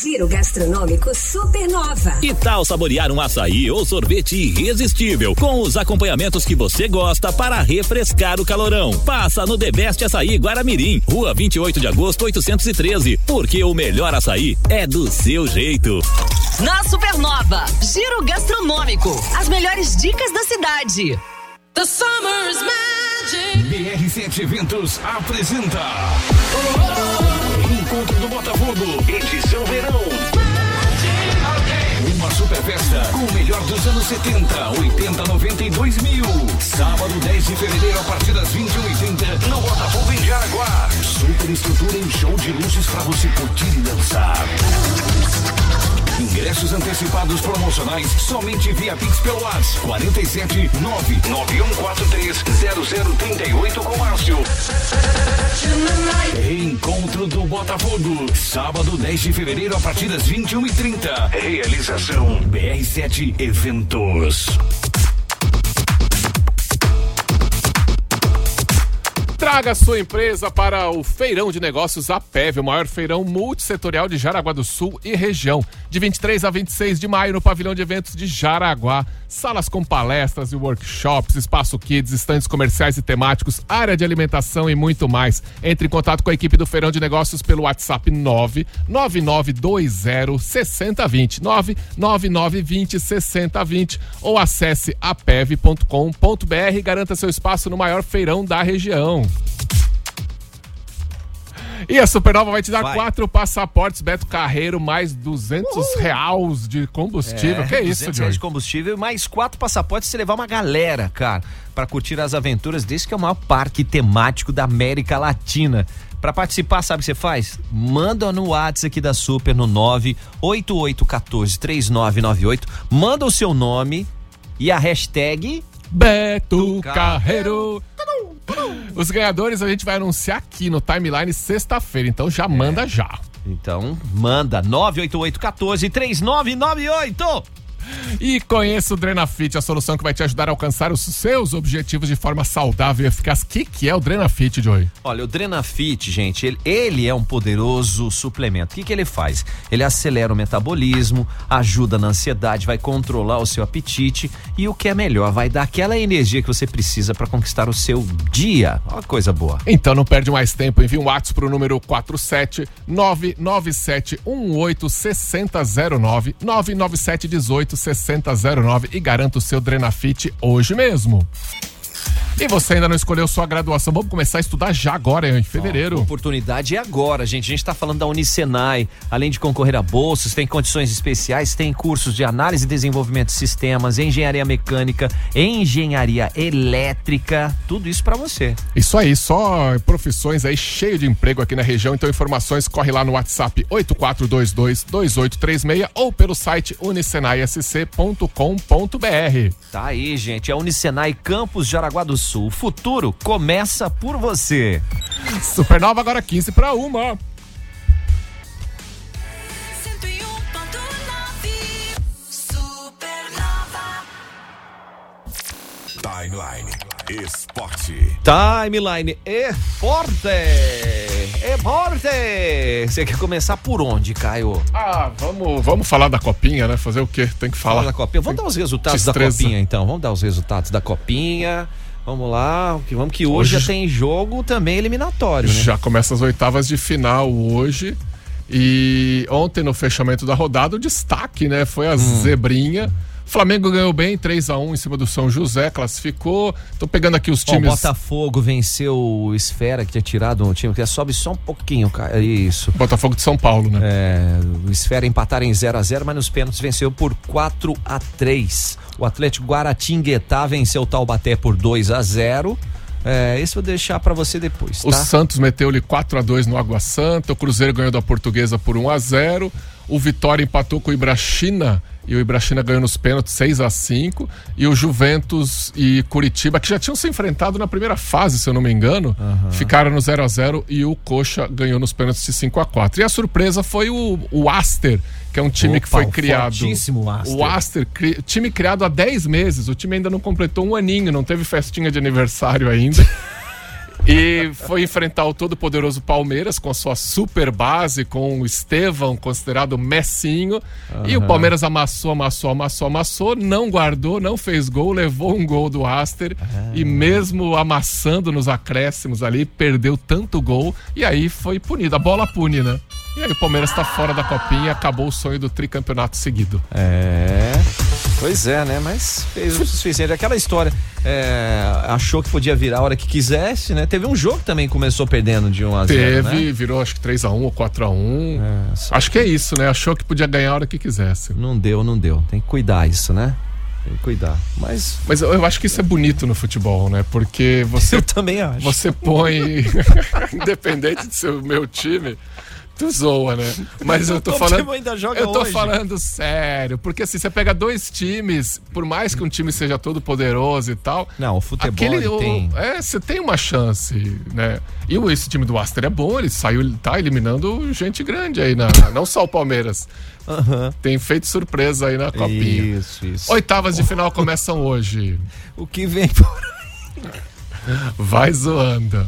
Speaker 18: Giro Gastronômico Supernova.
Speaker 20: Que tal saborear um açaí ou sorvete irresistível com os acompanhamentos que você gosta para refrescar o calorão? Passa no The Best Açaí Guaramirim, Rua 28 de agosto 813, porque o melhor açaí é do seu jeito.
Speaker 18: Na Supernova, Giro Gastronômico. As melhores dicas da cidade.
Speaker 21: The Summer's Magic.
Speaker 1: BR7 Eventos apresenta Encontro do Botafogo, edição verão. Super festa com o melhor dos anos 70, 80, 90 e 2000. Sábado 10 de fevereiro a partir das 21h30 no Botafogo em Jaraguá. Super estrutura em show de luzes para você curtir e dançar. Ingressos antecipados promocionais somente via Pix pelo WhatsApp 47 99143 0038 com Márcio. Encontro do Botafogo, sábado 10 de fevereiro a partir das 21h30. Realização BR7 Eventos.
Speaker 5: Traga sua empresa para o Feirão de Negócios APEV, o maior feirão multissetorial de Jaraguá do Sul e região. De 23 a 26 de maio no pavilhão de eventos de Jaraguá. Salas com palestras e workshops, espaço kids, estandes comerciais e temáticos, área de alimentação e muito mais. Entre em contato com a equipe do Feirão de Negócios pelo WhatsApp 99920 6020 99920 6020 ou acesse apev.com.br e garanta seu espaço no maior feirão da região. E a Supernova vai te dar
Speaker 4: Vai.
Speaker 5: quatro passaportes Beto Carreiro mais 200 reais de combustível. que é isso,
Speaker 4: 200 reais de combustível mais quatro passaportes se levar uma galera, cara, pra curtir as aventuras desse que é o maior parque temático da América Latina. Pra participar, sabe o que você faz? Manda no WhatsApp aqui da Super no 988143998, manda o seu nome e a hashtag
Speaker 5: Beto Carreiro. Os ganhadores a gente vai anunciar aqui no timeline sexta-feira, então já manda já.
Speaker 4: Então, manda 988 14 3998.
Speaker 5: E conheça o Drenafit, a solução que vai te ajudar a alcançar os seus objetivos de forma saudável e eficaz. O que, que é o Drenafit, Joey?
Speaker 4: Olha, o Drenafit, gente, ele, ele é um poderoso suplemento. O que, que ele faz? Ele acelera o metabolismo, ajuda na ansiedade, vai controlar o seu apetite e o que é melhor, vai dar aquela energia que você precisa para conquistar o seu dia. Que coisa boa.
Speaker 5: Então não perde mais tempo, envie um WhatsApp pro número 47997186009, 997186009 e garanta o seu Drenafit hoje mesmo. E você ainda não escolheu sua graduação? Vamos começar a estudar já agora, em fevereiro.
Speaker 4: A oportunidade é agora, gente. A gente está falando da Unicenai. Além de concorrer a bolsas, tem condições especiais, tem cursos de análise e desenvolvimento de sistemas, engenharia mecânica, engenharia elétrica, tudo isso para você.
Speaker 5: Isso aí, só profissões aí cheio de emprego aqui na região. Então, informações corre lá no WhatsApp 84222836 ou pelo site unicenaisc.com.br.
Speaker 4: Tá aí, gente. É Unicenai Campus Jaraguá do Sul. O futuro começa por você.
Speaker 5: Supernova agora 15 para uma.
Speaker 1: Timeline Esporte.
Speaker 4: Timeline Esporte. Esporte. Você quer começar por onde, Caio?
Speaker 5: Ah, vamos, vamos falar da copinha, né? Fazer o quê? Tem que falar.
Speaker 4: Fala da copinha. Vamos dar os resultados da copinha, então. Vamos dar os resultados da copinha. Vamos lá, que- vamos que hoje,
Speaker 5: Hoje-
Speaker 4: já tem jogo também eliminatório, né?
Speaker 5: Já começa as oitavas de final hoje. E ontem, no fechamento da rodada, o destaque, né? Foi a
Speaker 4: Hum.
Speaker 5: zebrinha. O Flamengo ganhou bem, 3 a 1 em cima do São José, classificou. Tô pegando aqui os
Speaker 4: Ó, o
Speaker 5: times.
Speaker 4: Botafogo venceu o Esfera, que tinha tirado um time que sobe só um pouquinho, cara. Isso.
Speaker 5: Botafogo de São Paulo, né?
Speaker 4: É, o Esfera empataram em 0 a 0 mas nos pênaltis venceu por 4 a 3 O Atlético Guaratinguetá venceu o Taubaté por 2 a 0 é, Esse eu vou deixar pra você depois,
Speaker 5: O
Speaker 4: tá?
Speaker 5: Santos meteu-lhe 4 a 2 no Água Santa, o Cruzeiro ganhou da Portuguesa por 1 a 0 o Vitória empatou com o Ibrachina e o Ibrachina ganhou nos pênaltis 6 a 5 e o Juventus e Curitiba, que já tinham se enfrentado na primeira fase, se eu não me engano, ficaram no 0 a 0 e o Coxa ganhou nos pênaltis de 5 a 4 E a surpresa foi o, o Aster, que é um time
Speaker 4: Opa,
Speaker 5: que foi
Speaker 4: o
Speaker 5: criado.
Speaker 4: fortíssimo Aster.
Speaker 5: O Aster, cri- time criado há 10 meses, o time ainda não completou um aninho, não teve festinha de aniversário ainda. E foi enfrentar o todo-poderoso Palmeiras com a sua super base, com o Estevão, considerado Messinho. E o. Palmeiras amassou, amassou, amassou, amassou, não guardou, não fez gol, levou um gol do Aster. E mesmo amassando nos acréscimos ali, perdeu tanto gol. E aí foi punido. A bola pune, né? E aí o Palmeiras tá fora da copinha e acabou o sonho do tricampeonato seguido.
Speaker 4: É. Pois é, né? Mas fez o suficiente. Aquela história, é, achou que podia virar a hora que quisesse, né? Teve um jogo que também começou perdendo de 1 a 0
Speaker 5: Teve,
Speaker 4: né?
Speaker 5: virou acho que 3x1 ou 4x1. acho que é isso, né? Achou que podia ganhar a hora que quisesse.
Speaker 4: Não deu, não deu. Tem que cuidar isso, né? Tem que cuidar. Mas.
Speaker 5: Mas eu eu acho que isso é bonito no futebol, né? Porque você.
Speaker 4: Eu também acho.
Speaker 5: Você põe. Independente de ser o meu time. Tu zoa, né? Mas eu tô
Speaker 4: O
Speaker 5: falando.
Speaker 4: time ainda joga
Speaker 5: eu tô
Speaker 4: hoje.
Speaker 5: falando sério. Porque assim, você pega dois times, por mais que um time seja todo poderoso e tal.
Speaker 4: Não, o futebol ele
Speaker 5: o-
Speaker 4: tem.
Speaker 5: É, você tem uma chance, né? E o- esse time do Aster é bom, ele saiu, ele tá eliminando gente grande aí, na, não só o Palmeiras. Tem feito surpresa aí na copinha.
Speaker 4: Isso, isso.
Speaker 5: Oitavas de final começam hoje.
Speaker 4: O que vem por
Speaker 5: Vai zoando.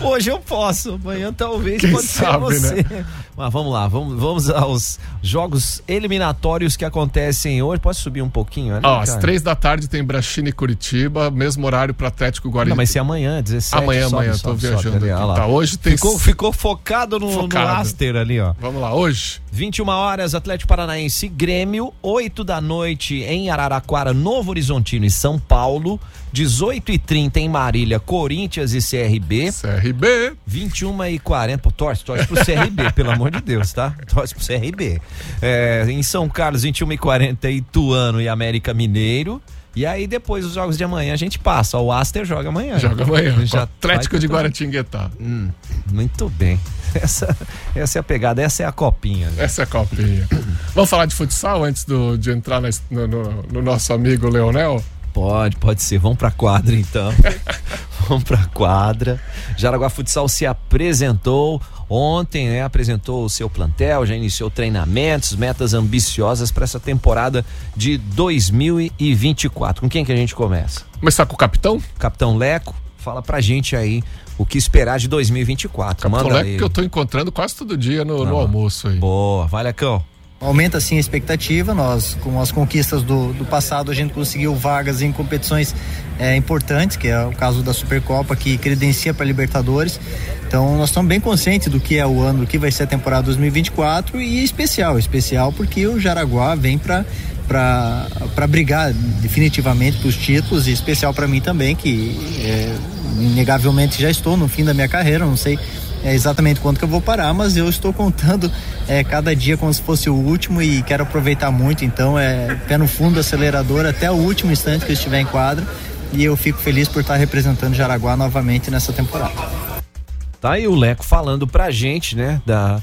Speaker 4: Hoje eu posso, amanhã talvez
Speaker 5: Quem
Speaker 4: pode
Speaker 5: sabe,
Speaker 4: ser você.
Speaker 5: né?
Speaker 4: Mas vamos lá, vamos, vamos aos jogos eliminatórios que acontecem hoje. Pode subir um pouquinho, né?
Speaker 5: Ó, às três da tarde tem Brachina e Curitiba, mesmo horário para Atlético Guarani.
Speaker 4: Não, mas se é amanhã, 17.
Speaker 5: Amanhã,
Speaker 4: sobe,
Speaker 5: amanhã, tô
Speaker 4: sobe,
Speaker 5: viajando
Speaker 4: sobe
Speaker 5: aqui. Tá, hoje tem-
Speaker 4: Ficou, ficou focado no,
Speaker 5: Focado.
Speaker 4: no Aster ali, ó.
Speaker 5: Vamos lá, hoje.
Speaker 4: 21 horas, Atlético Paranaense Grêmio, 8 da noite em Araraquara, Novo Horizontino e São Paulo, 18 e 30 em Marília, Corinthians e CRB.
Speaker 5: CRB.
Speaker 4: 21 e 40, pô, torce, torce pro CRB, pelo amor de Deus, tá? Torce pro CRB. É, em São Carlos, 21 e 40 Ituano e América Mineiro. E aí depois os jogos de amanhã a gente passa. O Aster joga amanhã.
Speaker 5: Joga amanhã.
Speaker 4: Já
Speaker 5: Atlético de
Speaker 4: tentando.
Speaker 5: Guaratinguetá.
Speaker 4: Hum, muito bem. Essa, essa é a pegada, essa é a copinha. né?
Speaker 5: Essa é a copinha. Vamos falar de futsal antes do- de entrar na- no, no- no nosso amigo Leonel?
Speaker 4: Pode, pode ser. Vamos pra quadra então. vão pra quadra. Jaraguá Futsal se apresentou ontem, né? Apresentou o seu plantel, já iniciou treinamentos, metas ambiciosas para essa temporada de 2024. Com quem que a gente começa?
Speaker 5: Começar com o capitão?
Speaker 4: Capitão Leco, fala pra gente aí o que esperar de 2024.
Speaker 5: Capitão
Speaker 4: Manda
Speaker 5: Leco
Speaker 4: aí.
Speaker 5: que eu tô encontrando quase todo dia no, no
Speaker 4: Ah.
Speaker 5: almoço aí.
Speaker 4: Boa, vai Lecão.
Speaker 22: Aumenta sim a expectativa. Nós, com as conquistas do, do passado, a gente conseguiu vagas em competições é, importantes, que é o caso da Supercopa, que credencia para Libertadores. Então, nós estamos bem conscientes do que é o ano, que vai ser a temporada 2024 e especial. Especial porque o Jaraguá vem para para brigar definitivamente pelos títulos e especial para mim também, que é, inegavelmente já estou no fim da minha carreira, não sei é, exatamente quanto que eu vou parar, mas eu estou contando é, cada dia como se fosse o último e quero aproveitar muito, então é pé no fundo, acelerador até o último instante que eu estiver em quadra e eu fico feliz por estar representando Jaraguá novamente nessa temporada.
Speaker 4: Tá aí o Leco falando pra gente, né, da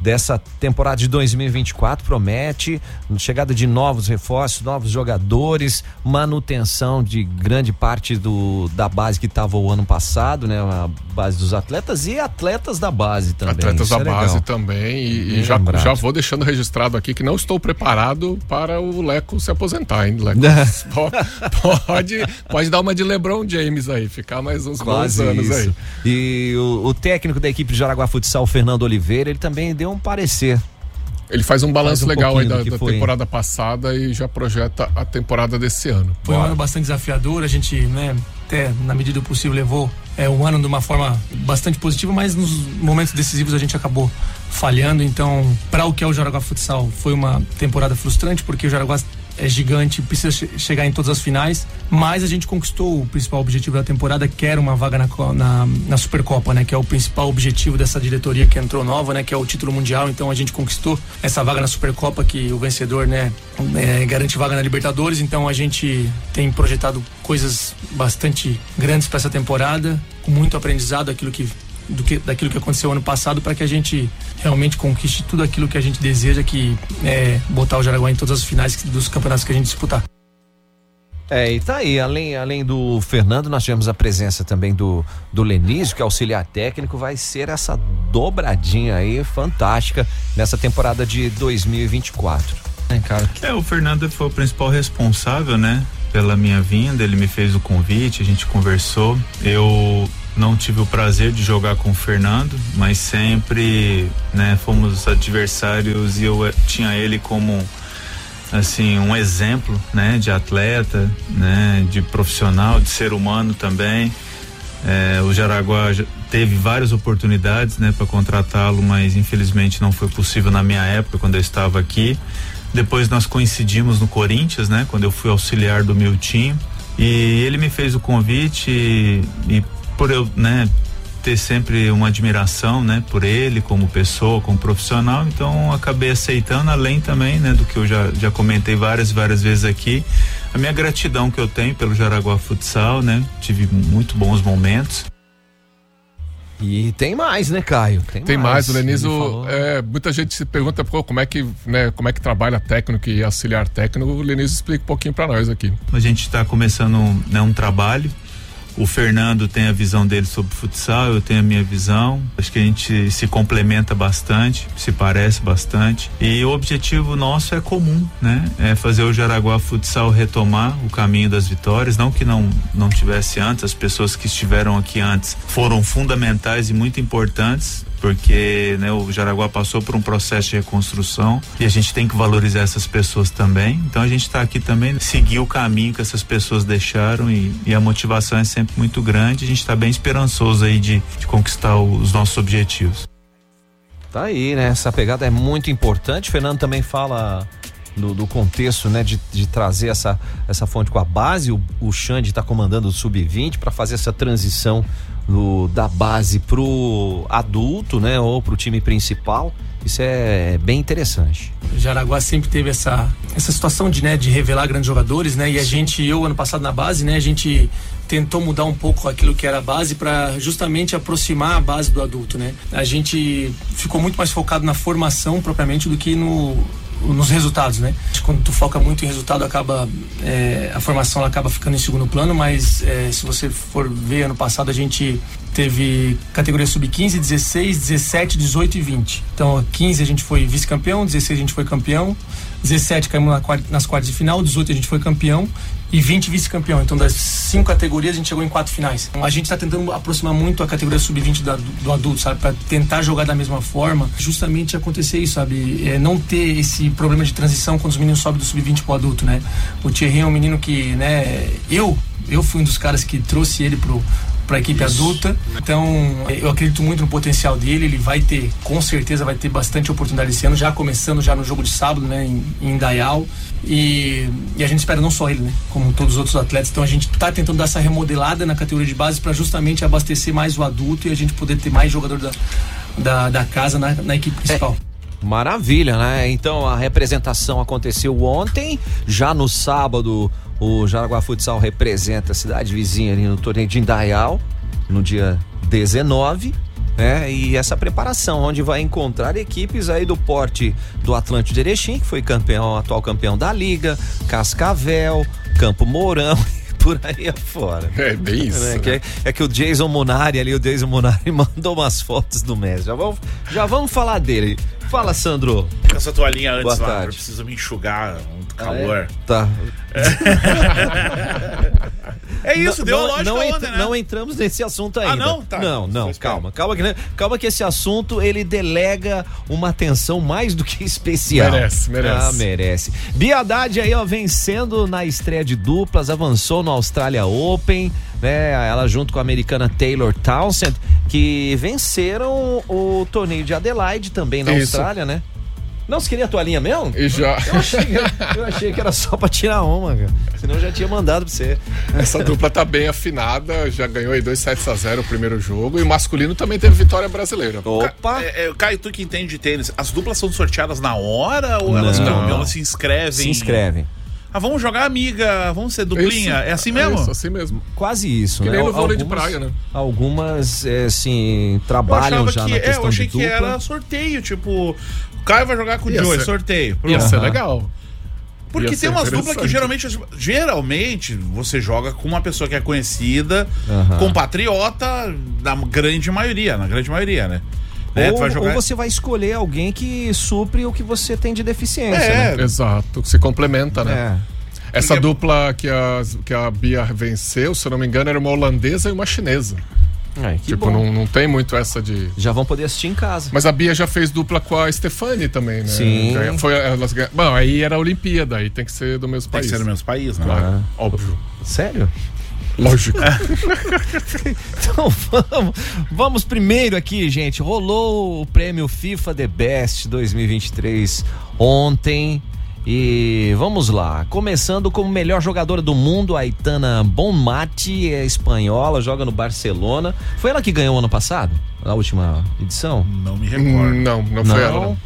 Speaker 4: dessa temporada de 2024 promete chegada de novos reforços, novos jogadores, manutenção de grande parte do da base que estava o ano passado, né, a base dos atletas e atletas da base também.
Speaker 5: Atletas
Speaker 4: Isso
Speaker 5: da
Speaker 4: é legal.
Speaker 5: base também. E, e já,
Speaker 4: lembrado.
Speaker 5: já vou deixando registrado aqui que não estou preparado para o Leco se aposentar, hein? Leco po- pode, pode dar uma de LeBron James aí, ficar mais uns
Speaker 4: Quase
Speaker 5: anos
Speaker 4: isso.
Speaker 5: aí.
Speaker 4: E o, o técnico da equipe de Jaraguá Futsal, Fernando Oliveira, ele também deu um parecer.
Speaker 5: Ele faz um balanço
Speaker 4: Faz um
Speaker 5: legal aí da, da
Speaker 4: foi.
Speaker 5: temporada passada e já projeta a temporada desse ano.
Speaker 23: Foi um ano bastante desafiador, a gente, né, até na medida do possível levou é, um ano de uma forma bastante positiva, mas nos momentos decisivos a gente acabou falhando. Então, para o que é o Jaraguá Futsal, foi uma temporada frustrante, porque o Jaraguá é gigante, precisa che- chegar em todas as finais, mas a gente conquistou o principal objetivo da temporada, que era uma vaga na, na, na Supercopa, né? Que é o principal objetivo dessa diretoria que entrou nova, né? Que é o título mundial. Então a gente conquistou essa vaga na Supercopa, que o vencedor, né? é, garante vaga na Libertadores. Então a gente tem projetado coisas bastante grandes para essa temporada, com muito aprendizado, aquilo que do que, daquilo que aconteceu ano passado para que a gente realmente conquiste tudo aquilo que a gente deseja, que é botar o Jaraguá em todas as finais dos campeonatos que a gente disputar.
Speaker 4: É, e tá aí, além, além do Fernando, nós tivemos a presença também do, do Lenísio, que é auxiliar técnico, vai ser essa dobradinha aí fantástica nessa temporada de 2024.
Speaker 24: É, cara. É, o Fernando foi o principal responsável, né? Pela minha vinda, ele me fez o convite, a gente conversou. Eu não tive o prazer de jogar com o Fernando, mas sempre, né, fomos adversários e eu eh, tinha ele como assim um exemplo, né, de atleta, né, de profissional, de ser humano também. É, o Jaraguá teve várias oportunidades, né, para contratá-lo, mas infelizmente não foi possível na minha época quando eu estava aqui. Depois nós coincidimos no Corinthians, né, quando eu fui auxiliar do meu time. E ele me fez o convite e, e por eu, né, ter sempre uma admiração, né, por ele como pessoa, como profissional, então acabei aceitando, além também, né, do que eu já, já comentei várias, várias vezes aqui, a minha gratidão que eu tenho pelo Jaraguá Futsal, né, tive muito bons momentos.
Speaker 4: E tem mais, né, Caio?
Speaker 5: Tem mais, o
Speaker 4: Ele
Speaker 5: Lenizo, é, muita gente se pergunta pô, como é que, né, como é que trabalha técnico e auxiliar técnico, o Lenizo explica um pouquinho para nós aqui.
Speaker 24: A gente está começando né, um trabalho. O Fernando tem a visão dele sobre futsal, eu tenho a minha visão. Acho que a gente se complementa bastante, se parece bastante. E o objetivo nosso é comum, né? É fazer o Jaraguá Futsal retomar o caminho das vitórias. Não que não, não tivesse antes, as pessoas que estiveram aqui antes foram fundamentais e muito importantes porque né, o Jaraguá passou por um processo de reconstrução e a gente tem que valorizar essas pessoas também. Então a gente está aqui também seguir o caminho que essas pessoas deixaram e, e a motivação é sempre muito grande. A gente está bem esperançoso aí de, de conquistar os nossos objetivos.
Speaker 4: Tá aí, né? Essa pegada é muito importante. O Fernando também fala do, do contexto, né? De, de trazer essa, essa fonte com a base. O, o Xande está comandando o Sub-20 para fazer essa transição do, da base pro adulto, né? Ou pro time principal. Isso é bem interessante.
Speaker 23: Jaraguá sempre teve essa, essa situação de, né, de revelar grandes jogadores, né? E a gente, eu ano passado na base, né, a gente tentou mudar um pouco aquilo que era a base para justamente aproximar a base do adulto, né? A gente ficou muito mais focado na formação propriamente do que no nos resultados, né? Quando tu foca muito em resultado, acaba é, a formação acaba ficando em segundo plano, mas é, se você for ver ano passado a gente teve categoria sub-15, 16, 17, 18 e 20. Então, 15 a gente foi vice-campeão, 16 a gente foi campeão, 17 caímos na, nas quartas de final, 18 a gente foi campeão e 20 vice-campeão. Então, das cinco categorias, a gente chegou em quatro finais. Então, a gente está tentando aproximar muito a categoria sub-20 do, adulto, sabe? Para tentar jogar da mesma forma, justamente acontecer isso, sabe? É, não ter esse problema de transição quando os meninos sobem do sub-20 pro adulto, né? O Thierry é um menino que, né? Eu, eu fui um dos caras que trouxe ele pro para a equipe Isso. adulta. Então, eu acredito muito no potencial dele. Ele vai ter, com certeza, vai ter bastante oportunidade esse ano, já começando já no jogo de sábado, né, em, em Dayal. E, e, a gente espera não só ele, né, como todos os outros atletas. Então, a gente está tentando dar essa remodelada na categoria de base para justamente abastecer mais o adulto e a gente poder ter mais jogador da, da, da casa na, na equipe principal.
Speaker 4: É. Maravilha, né? Então a representação aconteceu ontem, já no sábado o Jaraguá Futsal representa a cidade vizinha ali no torneio de Indaial, no dia 19. Né? E essa preparação, onde vai encontrar equipes aí do porte do Atlântico de Erechim, que foi campeão, atual campeão da Liga, Cascavel, Campo Mourão por aí afora.
Speaker 5: É bem isso.
Speaker 4: É, que, é, é, que o Jason Munari ali, o Jason Munari mandou umas fotos do Messi. Já vamos, já vamos falar dele. Fala, Sandro.
Speaker 25: Com essa toalhinha antes Boa lá, tarde. eu preciso me enxugar, um calor. Ah, é?
Speaker 4: Tá.
Speaker 25: É, isso,
Speaker 4: não,
Speaker 25: deu
Speaker 4: não,
Speaker 25: lógica
Speaker 4: não,
Speaker 25: né?
Speaker 4: não entramos nesse assunto ainda.
Speaker 25: Ah, não? Tá.
Speaker 4: Não, não, calma, calma que, calma que esse assunto ele delega uma atenção mais do que especial.
Speaker 5: Merece, merece.
Speaker 4: Ah, merece. Biadade aí, ó, vencendo na estreia de duplas, avançou no Australia Open, né? Ela junto com a americana Taylor Townsend, que venceram o torneio de Adelaide também na Isso. Austrália, né? Não, você queria a toalhinha mesmo?
Speaker 5: E já.
Speaker 4: Eu achei, eu achei que era só pra tirar uma, cara. Senão eu já tinha mandado pra você.
Speaker 5: Essa dupla tá bem afinada, já ganhou aí 2 sets a 0 o primeiro jogo. E o masculino também teve vitória brasileira.
Speaker 25: Opa! É, é, Caio, tu que entende de tênis, as duplas são sorteadas na hora ou elas, não, elas se inscrevem?
Speaker 4: Se inscrevem.
Speaker 25: Ah, vamos jogar amiga, vamos ser duplinha. Isso, é assim mesmo? É
Speaker 5: isso, assim mesmo.
Speaker 4: Quase isso,
Speaker 5: que
Speaker 4: né?
Speaker 5: nem no vôlei de praia, né?
Speaker 4: Algumas, é, assim, trabalham já
Speaker 25: que,
Speaker 4: na questão
Speaker 25: é, eu achei
Speaker 4: de dupla.
Speaker 25: que era sorteio, tipo, Caio vai jogar com o Joey, sorteio.
Speaker 5: Pronto. Ia ser legal.
Speaker 25: Porque tem umas duplas que geralmente, geralmente você joga com uma pessoa que é conhecida, uhum. compatriota, na grande maioria, na grande maioria, né?
Speaker 4: Ou, vai jogar... ou, você vai escolher alguém que supre o que você tem de deficiência. É,
Speaker 5: né? exato. Se complementa, né? É. Essa Porque... dupla que a, que a Bia venceu, se eu não me engano, era uma holandesa e uma chinesa.
Speaker 4: É,
Speaker 5: tipo, não, não tem muito essa de.
Speaker 4: Já vão poder assistir em casa.
Speaker 5: Mas a Bia já fez dupla com a Stefani também, né?
Speaker 4: Sim.
Speaker 5: Foi, elas, bom, aí era a Olimpíada, aí tem que ser do mesmo
Speaker 25: tem
Speaker 5: país.
Speaker 25: Tem que ser do mesmo país, né?
Speaker 5: Claro, óbvio.
Speaker 4: Sério?
Speaker 5: Lógico.
Speaker 4: então vamos, vamos primeiro aqui, gente. Rolou o prêmio FIFA The Best 2023 ontem. E vamos lá, começando como melhor jogadora do mundo, a Aitana Bonmati, é espanhola, joga no Barcelona. Foi ela que ganhou ano passado, na última edição?
Speaker 25: Não me recordo.
Speaker 5: Não, não foi não. ela.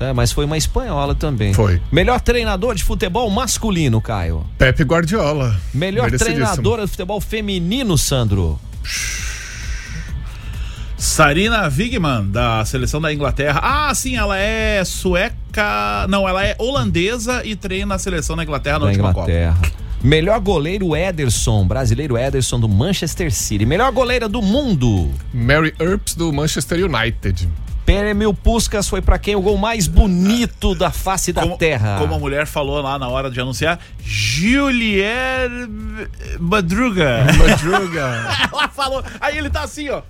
Speaker 4: É, mas foi uma espanhola também.
Speaker 5: Foi.
Speaker 4: Melhor treinador de futebol masculino, Caio.
Speaker 5: Pepe Guardiola.
Speaker 4: Melhor treinadora de futebol feminino, Sandro.
Speaker 25: Sarina Wigman, da seleção da Inglaterra. Ah, sim, ela é sueca. Não, ela é holandesa e treina a seleção da Inglaterra na da última
Speaker 4: Inglaterra. Copa. Melhor goleiro Ederson, brasileiro Ederson do Manchester City. Melhor goleira do mundo.
Speaker 5: Mary Earps do Manchester United.
Speaker 4: Prêmio Puskas foi para quem o gol mais bonito da face da
Speaker 25: como,
Speaker 4: terra.
Speaker 25: Como a mulher falou lá na hora de anunciar, Julier Madruga.
Speaker 5: Madruga.
Speaker 25: Ela falou, aí ele tá assim, ó.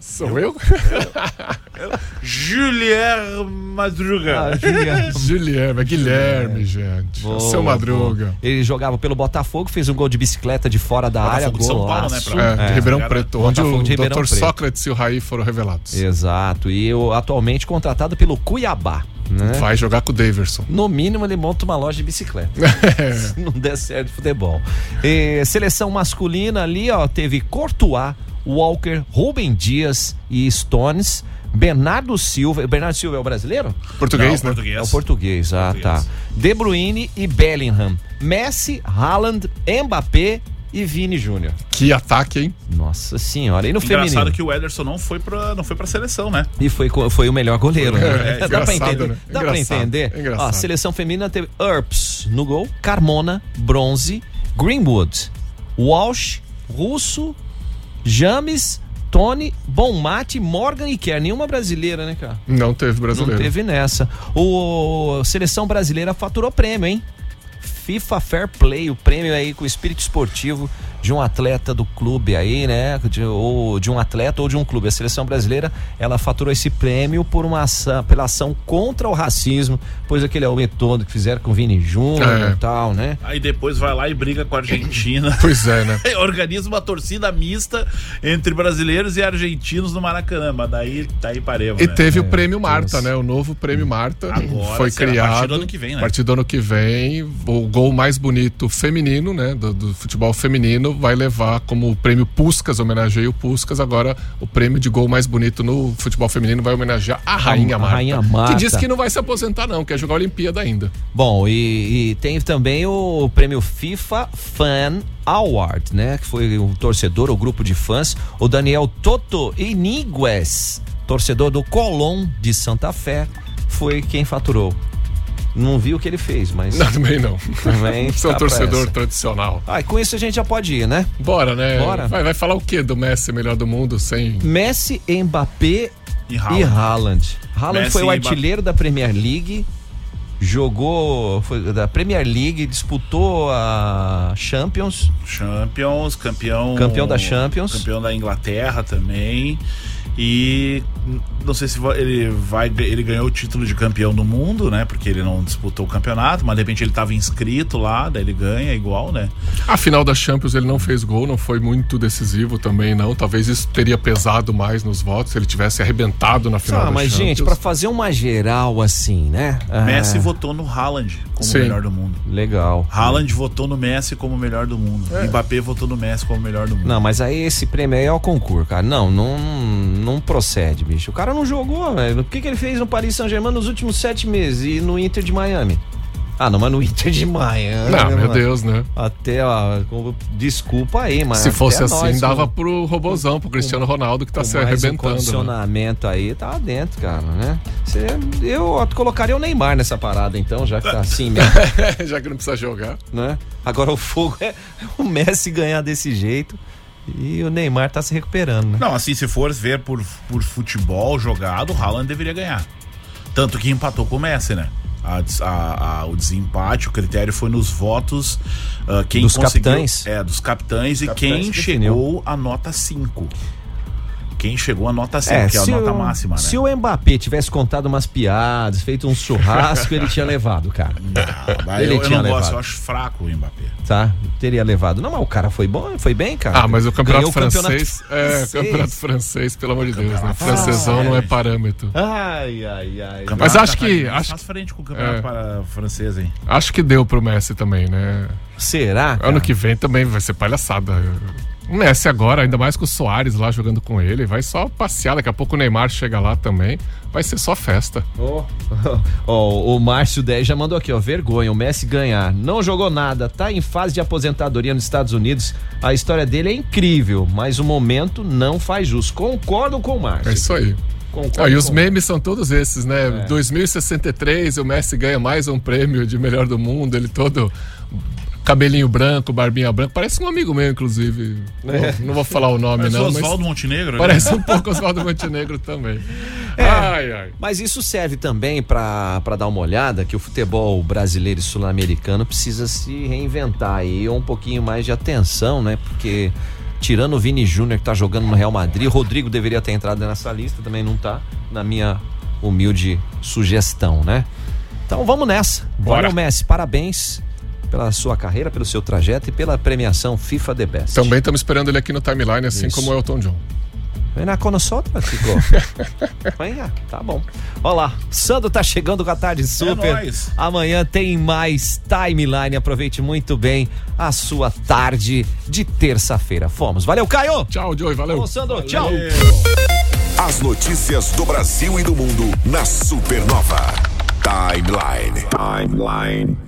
Speaker 5: Sou eu?
Speaker 25: eu? Julier Madruga.
Speaker 5: Ah, Julier. Guilherme, gente. Boa, Seu Madruga. Boa.
Speaker 4: Ele jogava pelo Botafogo, fez um gol de bicicleta de fora da
Speaker 25: Botafogo
Speaker 4: área.
Speaker 25: Gol São Paulo, né?
Speaker 5: Pra... É, de Ribeirão Preto, onde Botafogo o Dr. Sócrates e o Raí foram revelados.
Speaker 4: Exato. E eu, atualmente contratado pelo Cuiabá. Né?
Speaker 5: Vai jogar com o Daverson.
Speaker 4: No mínimo, ele monta uma loja de bicicleta. Se não der certo futebol. E, seleção masculina ali, ó, teve Courtois, Walker, Rubem Dias e Stones. Bernardo Silva. Bernardo Silva é o brasileiro?
Speaker 5: Português,
Speaker 25: Não,
Speaker 5: né?
Speaker 25: Português.
Speaker 4: É o português, ah, português. tá. De Bruyne e Bellingham. Messi, Haaland, Mbappé e Vini Júnior.
Speaker 5: Que ataque, hein?
Speaker 4: Nossa senhora. E no
Speaker 25: Engraçado
Speaker 4: feminino?
Speaker 25: que o Ederson não foi pra, não foi pra seleção, né?
Speaker 4: E foi, foi o melhor goleiro, né?
Speaker 25: É,
Speaker 4: Dá pra
Speaker 25: engraçado,
Speaker 4: entender.
Speaker 25: né?
Speaker 4: Dá pra
Speaker 25: Engraçado,
Speaker 4: entender.
Speaker 25: engraçado.
Speaker 4: Ó, a seleção feminina teve Earps no gol, Carmona, Bronze, Greenwood, Walsh, Russo, James, Tony, Bonmate, Morgan e Kerr. Nenhuma brasileira, né, cara?
Speaker 5: Não teve brasileiro.
Speaker 4: Não teve nessa. O seleção brasileira faturou prêmio, hein? FIFA Fair Play, o prêmio aí com o espírito esportivo de um atleta do clube aí, né? De, ou de um atleta ou de um clube. A seleção brasileira, ela faturou esse prêmio por uma ação, pela ação contra o racismo, pois aquele aumento todo que fizeram com o Vini Júnior
Speaker 25: É.
Speaker 4: e tal, né?
Speaker 25: Aí depois vai lá e briga com a Argentina.
Speaker 5: Pois é, né?
Speaker 25: Organiza uma torcida mista entre brasileiros e argentinos no Maracanã. Mas daí, daí paremos.
Speaker 5: E
Speaker 25: né?
Speaker 5: teve
Speaker 25: É,
Speaker 5: o prêmio Marta,
Speaker 25: Deus.
Speaker 5: né? O novo prêmio Marta
Speaker 25: Agora
Speaker 5: foi
Speaker 25: será a
Speaker 5: criado.
Speaker 25: partir do ano que vem, né?
Speaker 5: A partir do ano que vem, o gol mais bonito feminino, né? Do, do futebol feminino, vai levar como o prêmio Puscas, homenageia o Puscas. Agora, o prêmio de gol mais bonito no futebol feminino vai homenagear a Rainha
Speaker 4: A
Speaker 5: Marta.
Speaker 4: Rainha Marta.
Speaker 5: Que disse que não vai se aposentar, não, quer jogar a Olimpíada ainda.
Speaker 4: Bom, e, e tem também o prêmio FIFA Fan Award, né? Que foi o torcedor, o grupo de fãs, o Daniel Toto Inigues, torcedor do Colón de Santa Fé, foi quem faturou. Não vi o que ele fez, mas.
Speaker 5: Não, também não.
Speaker 4: Também
Speaker 5: Sou
Speaker 4: tá
Speaker 5: um torcedor tradicional.
Speaker 4: Ah, e com isso a gente já pode ir, né?
Speaker 5: Bora, né?
Speaker 4: Bora.
Speaker 5: Vai, vai falar o que do Messi melhor do mundo sem.
Speaker 4: Messi, Mbappé
Speaker 25: e
Speaker 4: e
Speaker 5: Haaland.
Speaker 4: Haaland. Haaland
Speaker 5: Messi
Speaker 4: foi o
Speaker 5: e Mbappé.
Speaker 4: artilheiro da Premier League, jogou foi da Premier League, disputou a Champions.
Speaker 25: Champions, campeão.
Speaker 4: Campeão da Champions.
Speaker 25: Campeão da Inglaterra também. E não sei se ele vai. Ele ganhou o título de campeão do mundo, né? Porque ele não disputou o campeonato, mas de repente ele estava inscrito lá, daí ele ganha igual, né?
Speaker 5: A final da Champions ele não fez gol, não foi muito decisivo também, não. Talvez isso teria pesado mais nos votos se ele tivesse arrebentado na final
Speaker 4: Ah,
Speaker 5: da
Speaker 4: mas
Speaker 5: Champions.
Speaker 4: gente, pra fazer uma geral assim, né? Ah,
Speaker 25: Messi votou no Haaland como
Speaker 5: Sim.
Speaker 25: o melhor do mundo.
Speaker 4: Legal.
Speaker 25: Haaland votou no Messi como o melhor do mundo. Mbappé votou no Messi como o melhor do mundo.
Speaker 4: Não, mas aí esse prêmio aí é o concurso, cara. Não, não, não procede, bicho. O cara não jogou, velho. O que, que ele fez no Paris Saint-Germain nos últimos sete meses e no Inter de Miami? Ah, não, mas no Inter de Miami.
Speaker 5: Não, meu
Speaker 4: mano.
Speaker 5: Deus, né?
Speaker 4: Até, ó, desculpa aí, mas.
Speaker 5: Se fosse assim,
Speaker 4: nós,
Speaker 5: dava
Speaker 4: com-
Speaker 5: pro Robozão, pro Cristiano Ronaldo, que tá
Speaker 4: com
Speaker 5: se arrebentando. né?
Speaker 4: condicionamento aí, tá dentro, cara, né? Cê- eu colocaria o Neymar nessa parada, então, já que tá assim mesmo.
Speaker 5: Já que não precisa jogar.
Speaker 4: né? Agora o fogo é o Messi ganhar desse jeito e o Neymar tá se recuperando, né?
Speaker 25: Não, assim, se for ver por, por futebol jogado, o Haaland deveria ganhar. Tanto que empatou com o Messi, né? A a- a- o desempate, o critério foi nos votos ah, quem
Speaker 4: Dos
Speaker 25: conseguiu-
Speaker 4: capitães.
Speaker 25: É, dos capitães, e
Speaker 4: Capitães
Speaker 25: quem
Speaker 4: que
Speaker 25: chegou a nota 5. Quem chegou a nota 5, que é a
Speaker 4: se
Speaker 25: nota
Speaker 4: o-
Speaker 25: máxima, né?
Speaker 4: Se o Mbappé tivesse contado umas piadas, feito um churrasco, ele tinha levado, cara.
Speaker 25: Mas
Speaker 4: ele
Speaker 25: eu, eu
Speaker 4: tinha
Speaker 25: não
Speaker 4: levado.
Speaker 25: gosto, eu acho fraco o Mbappé.
Speaker 4: Tá? Teria levado. Não, mas o cara foi bom, foi bem, cara.
Speaker 5: Ah, mas o campeonato
Speaker 4: Ganhou o
Speaker 5: francês. É,
Speaker 4: francês.
Speaker 5: campeonato francês, pelo amor de Deus, né? Francesão não é parâmetro.
Speaker 4: Ai, ai, ai.
Speaker 5: Mas acho que.
Speaker 25: Faz,
Speaker 5: Acho,
Speaker 25: faz frente com o campeonato
Speaker 5: É.
Speaker 25: para francês, hein?
Speaker 5: acho que deu pro Messi também, né?
Speaker 4: Será?
Speaker 5: Ano
Speaker 4: cara?
Speaker 5: que vem também vai ser palhaçada. O Messi agora, ainda mais com o Soares lá jogando com ele, vai só passear. Daqui a pouco o Neymar chega lá também. Vai ser só festa.
Speaker 4: Ó, Ó, o Márcio 10 já mandou aqui, ó. Vergonha, o Messi ganhar. Não jogou nada, tá em fase de aposentadoria nos Estados Unidos. A história dele é incrível, mas o momento não faz jus. Concordo com o Márcio.
Speaker 5: É isso aí.
Speaker 4: Concordo
Speaker 5: Ah, e os memes são todos esses, né?
Speaker 4: É.
Speaker 5: 2063, o Messi ganha mais um prêmio de melhor do mundo, ele todo cabelinho branco, barbinha branca, parece um amigo meu, inclusive.
Speaker 4: É.
Speaker 5: Não, não vou falar o nome,
Speaker 25: Parece
Speaker 5: não.
Speaker 25: Oswaldo Montenegro, né?
Speaker 5: Parece um pouco Oswaldo Montenegro também.
Speaker 4: É,
Speaker 5: Ai, ai.
Speaker 4: Mas isso serve também para dar uma olhada que o futebol brasileiro e sul-americano precisa se reinventar aí, um pouquinho mais de atenção, né? Porque tirando o Vini Júnior que tá jogando no Real Madrid, o Rodrigo deveria ter entrado nessa lista, também não tá, na minha humilde sugestão, né? Então vamos nessa.
Speaker 5: Bora.
Speaker 4: Valeu, Messi, parabéns pela sua carreira, pelo seu trajeto e pela premiação FIFA The Best.
Speaker 5: Também estamos esperando ele aqui no timeline, assim
Speaker 4: Isso.
Speaker 5: como o Elton John.
Speaker 4: Vem na Conossotra, ficou. Vem cá, tá bom. Olha lá, Sandro tá chegando com a tarde super.
Speaker 25: nóis.
Speaker 4: Amanhã tem mais timeline. Aproveite muito bem a sua tarde de terça-feira. Fomos. Valeu, Caio!
Speaker 5: Tchau, Joey, valeu.
Speaker 4: Sandro. Tchau.
Speaker 1: As notícias do Brasil e do mundo na Supernova. Timeline. Timeline.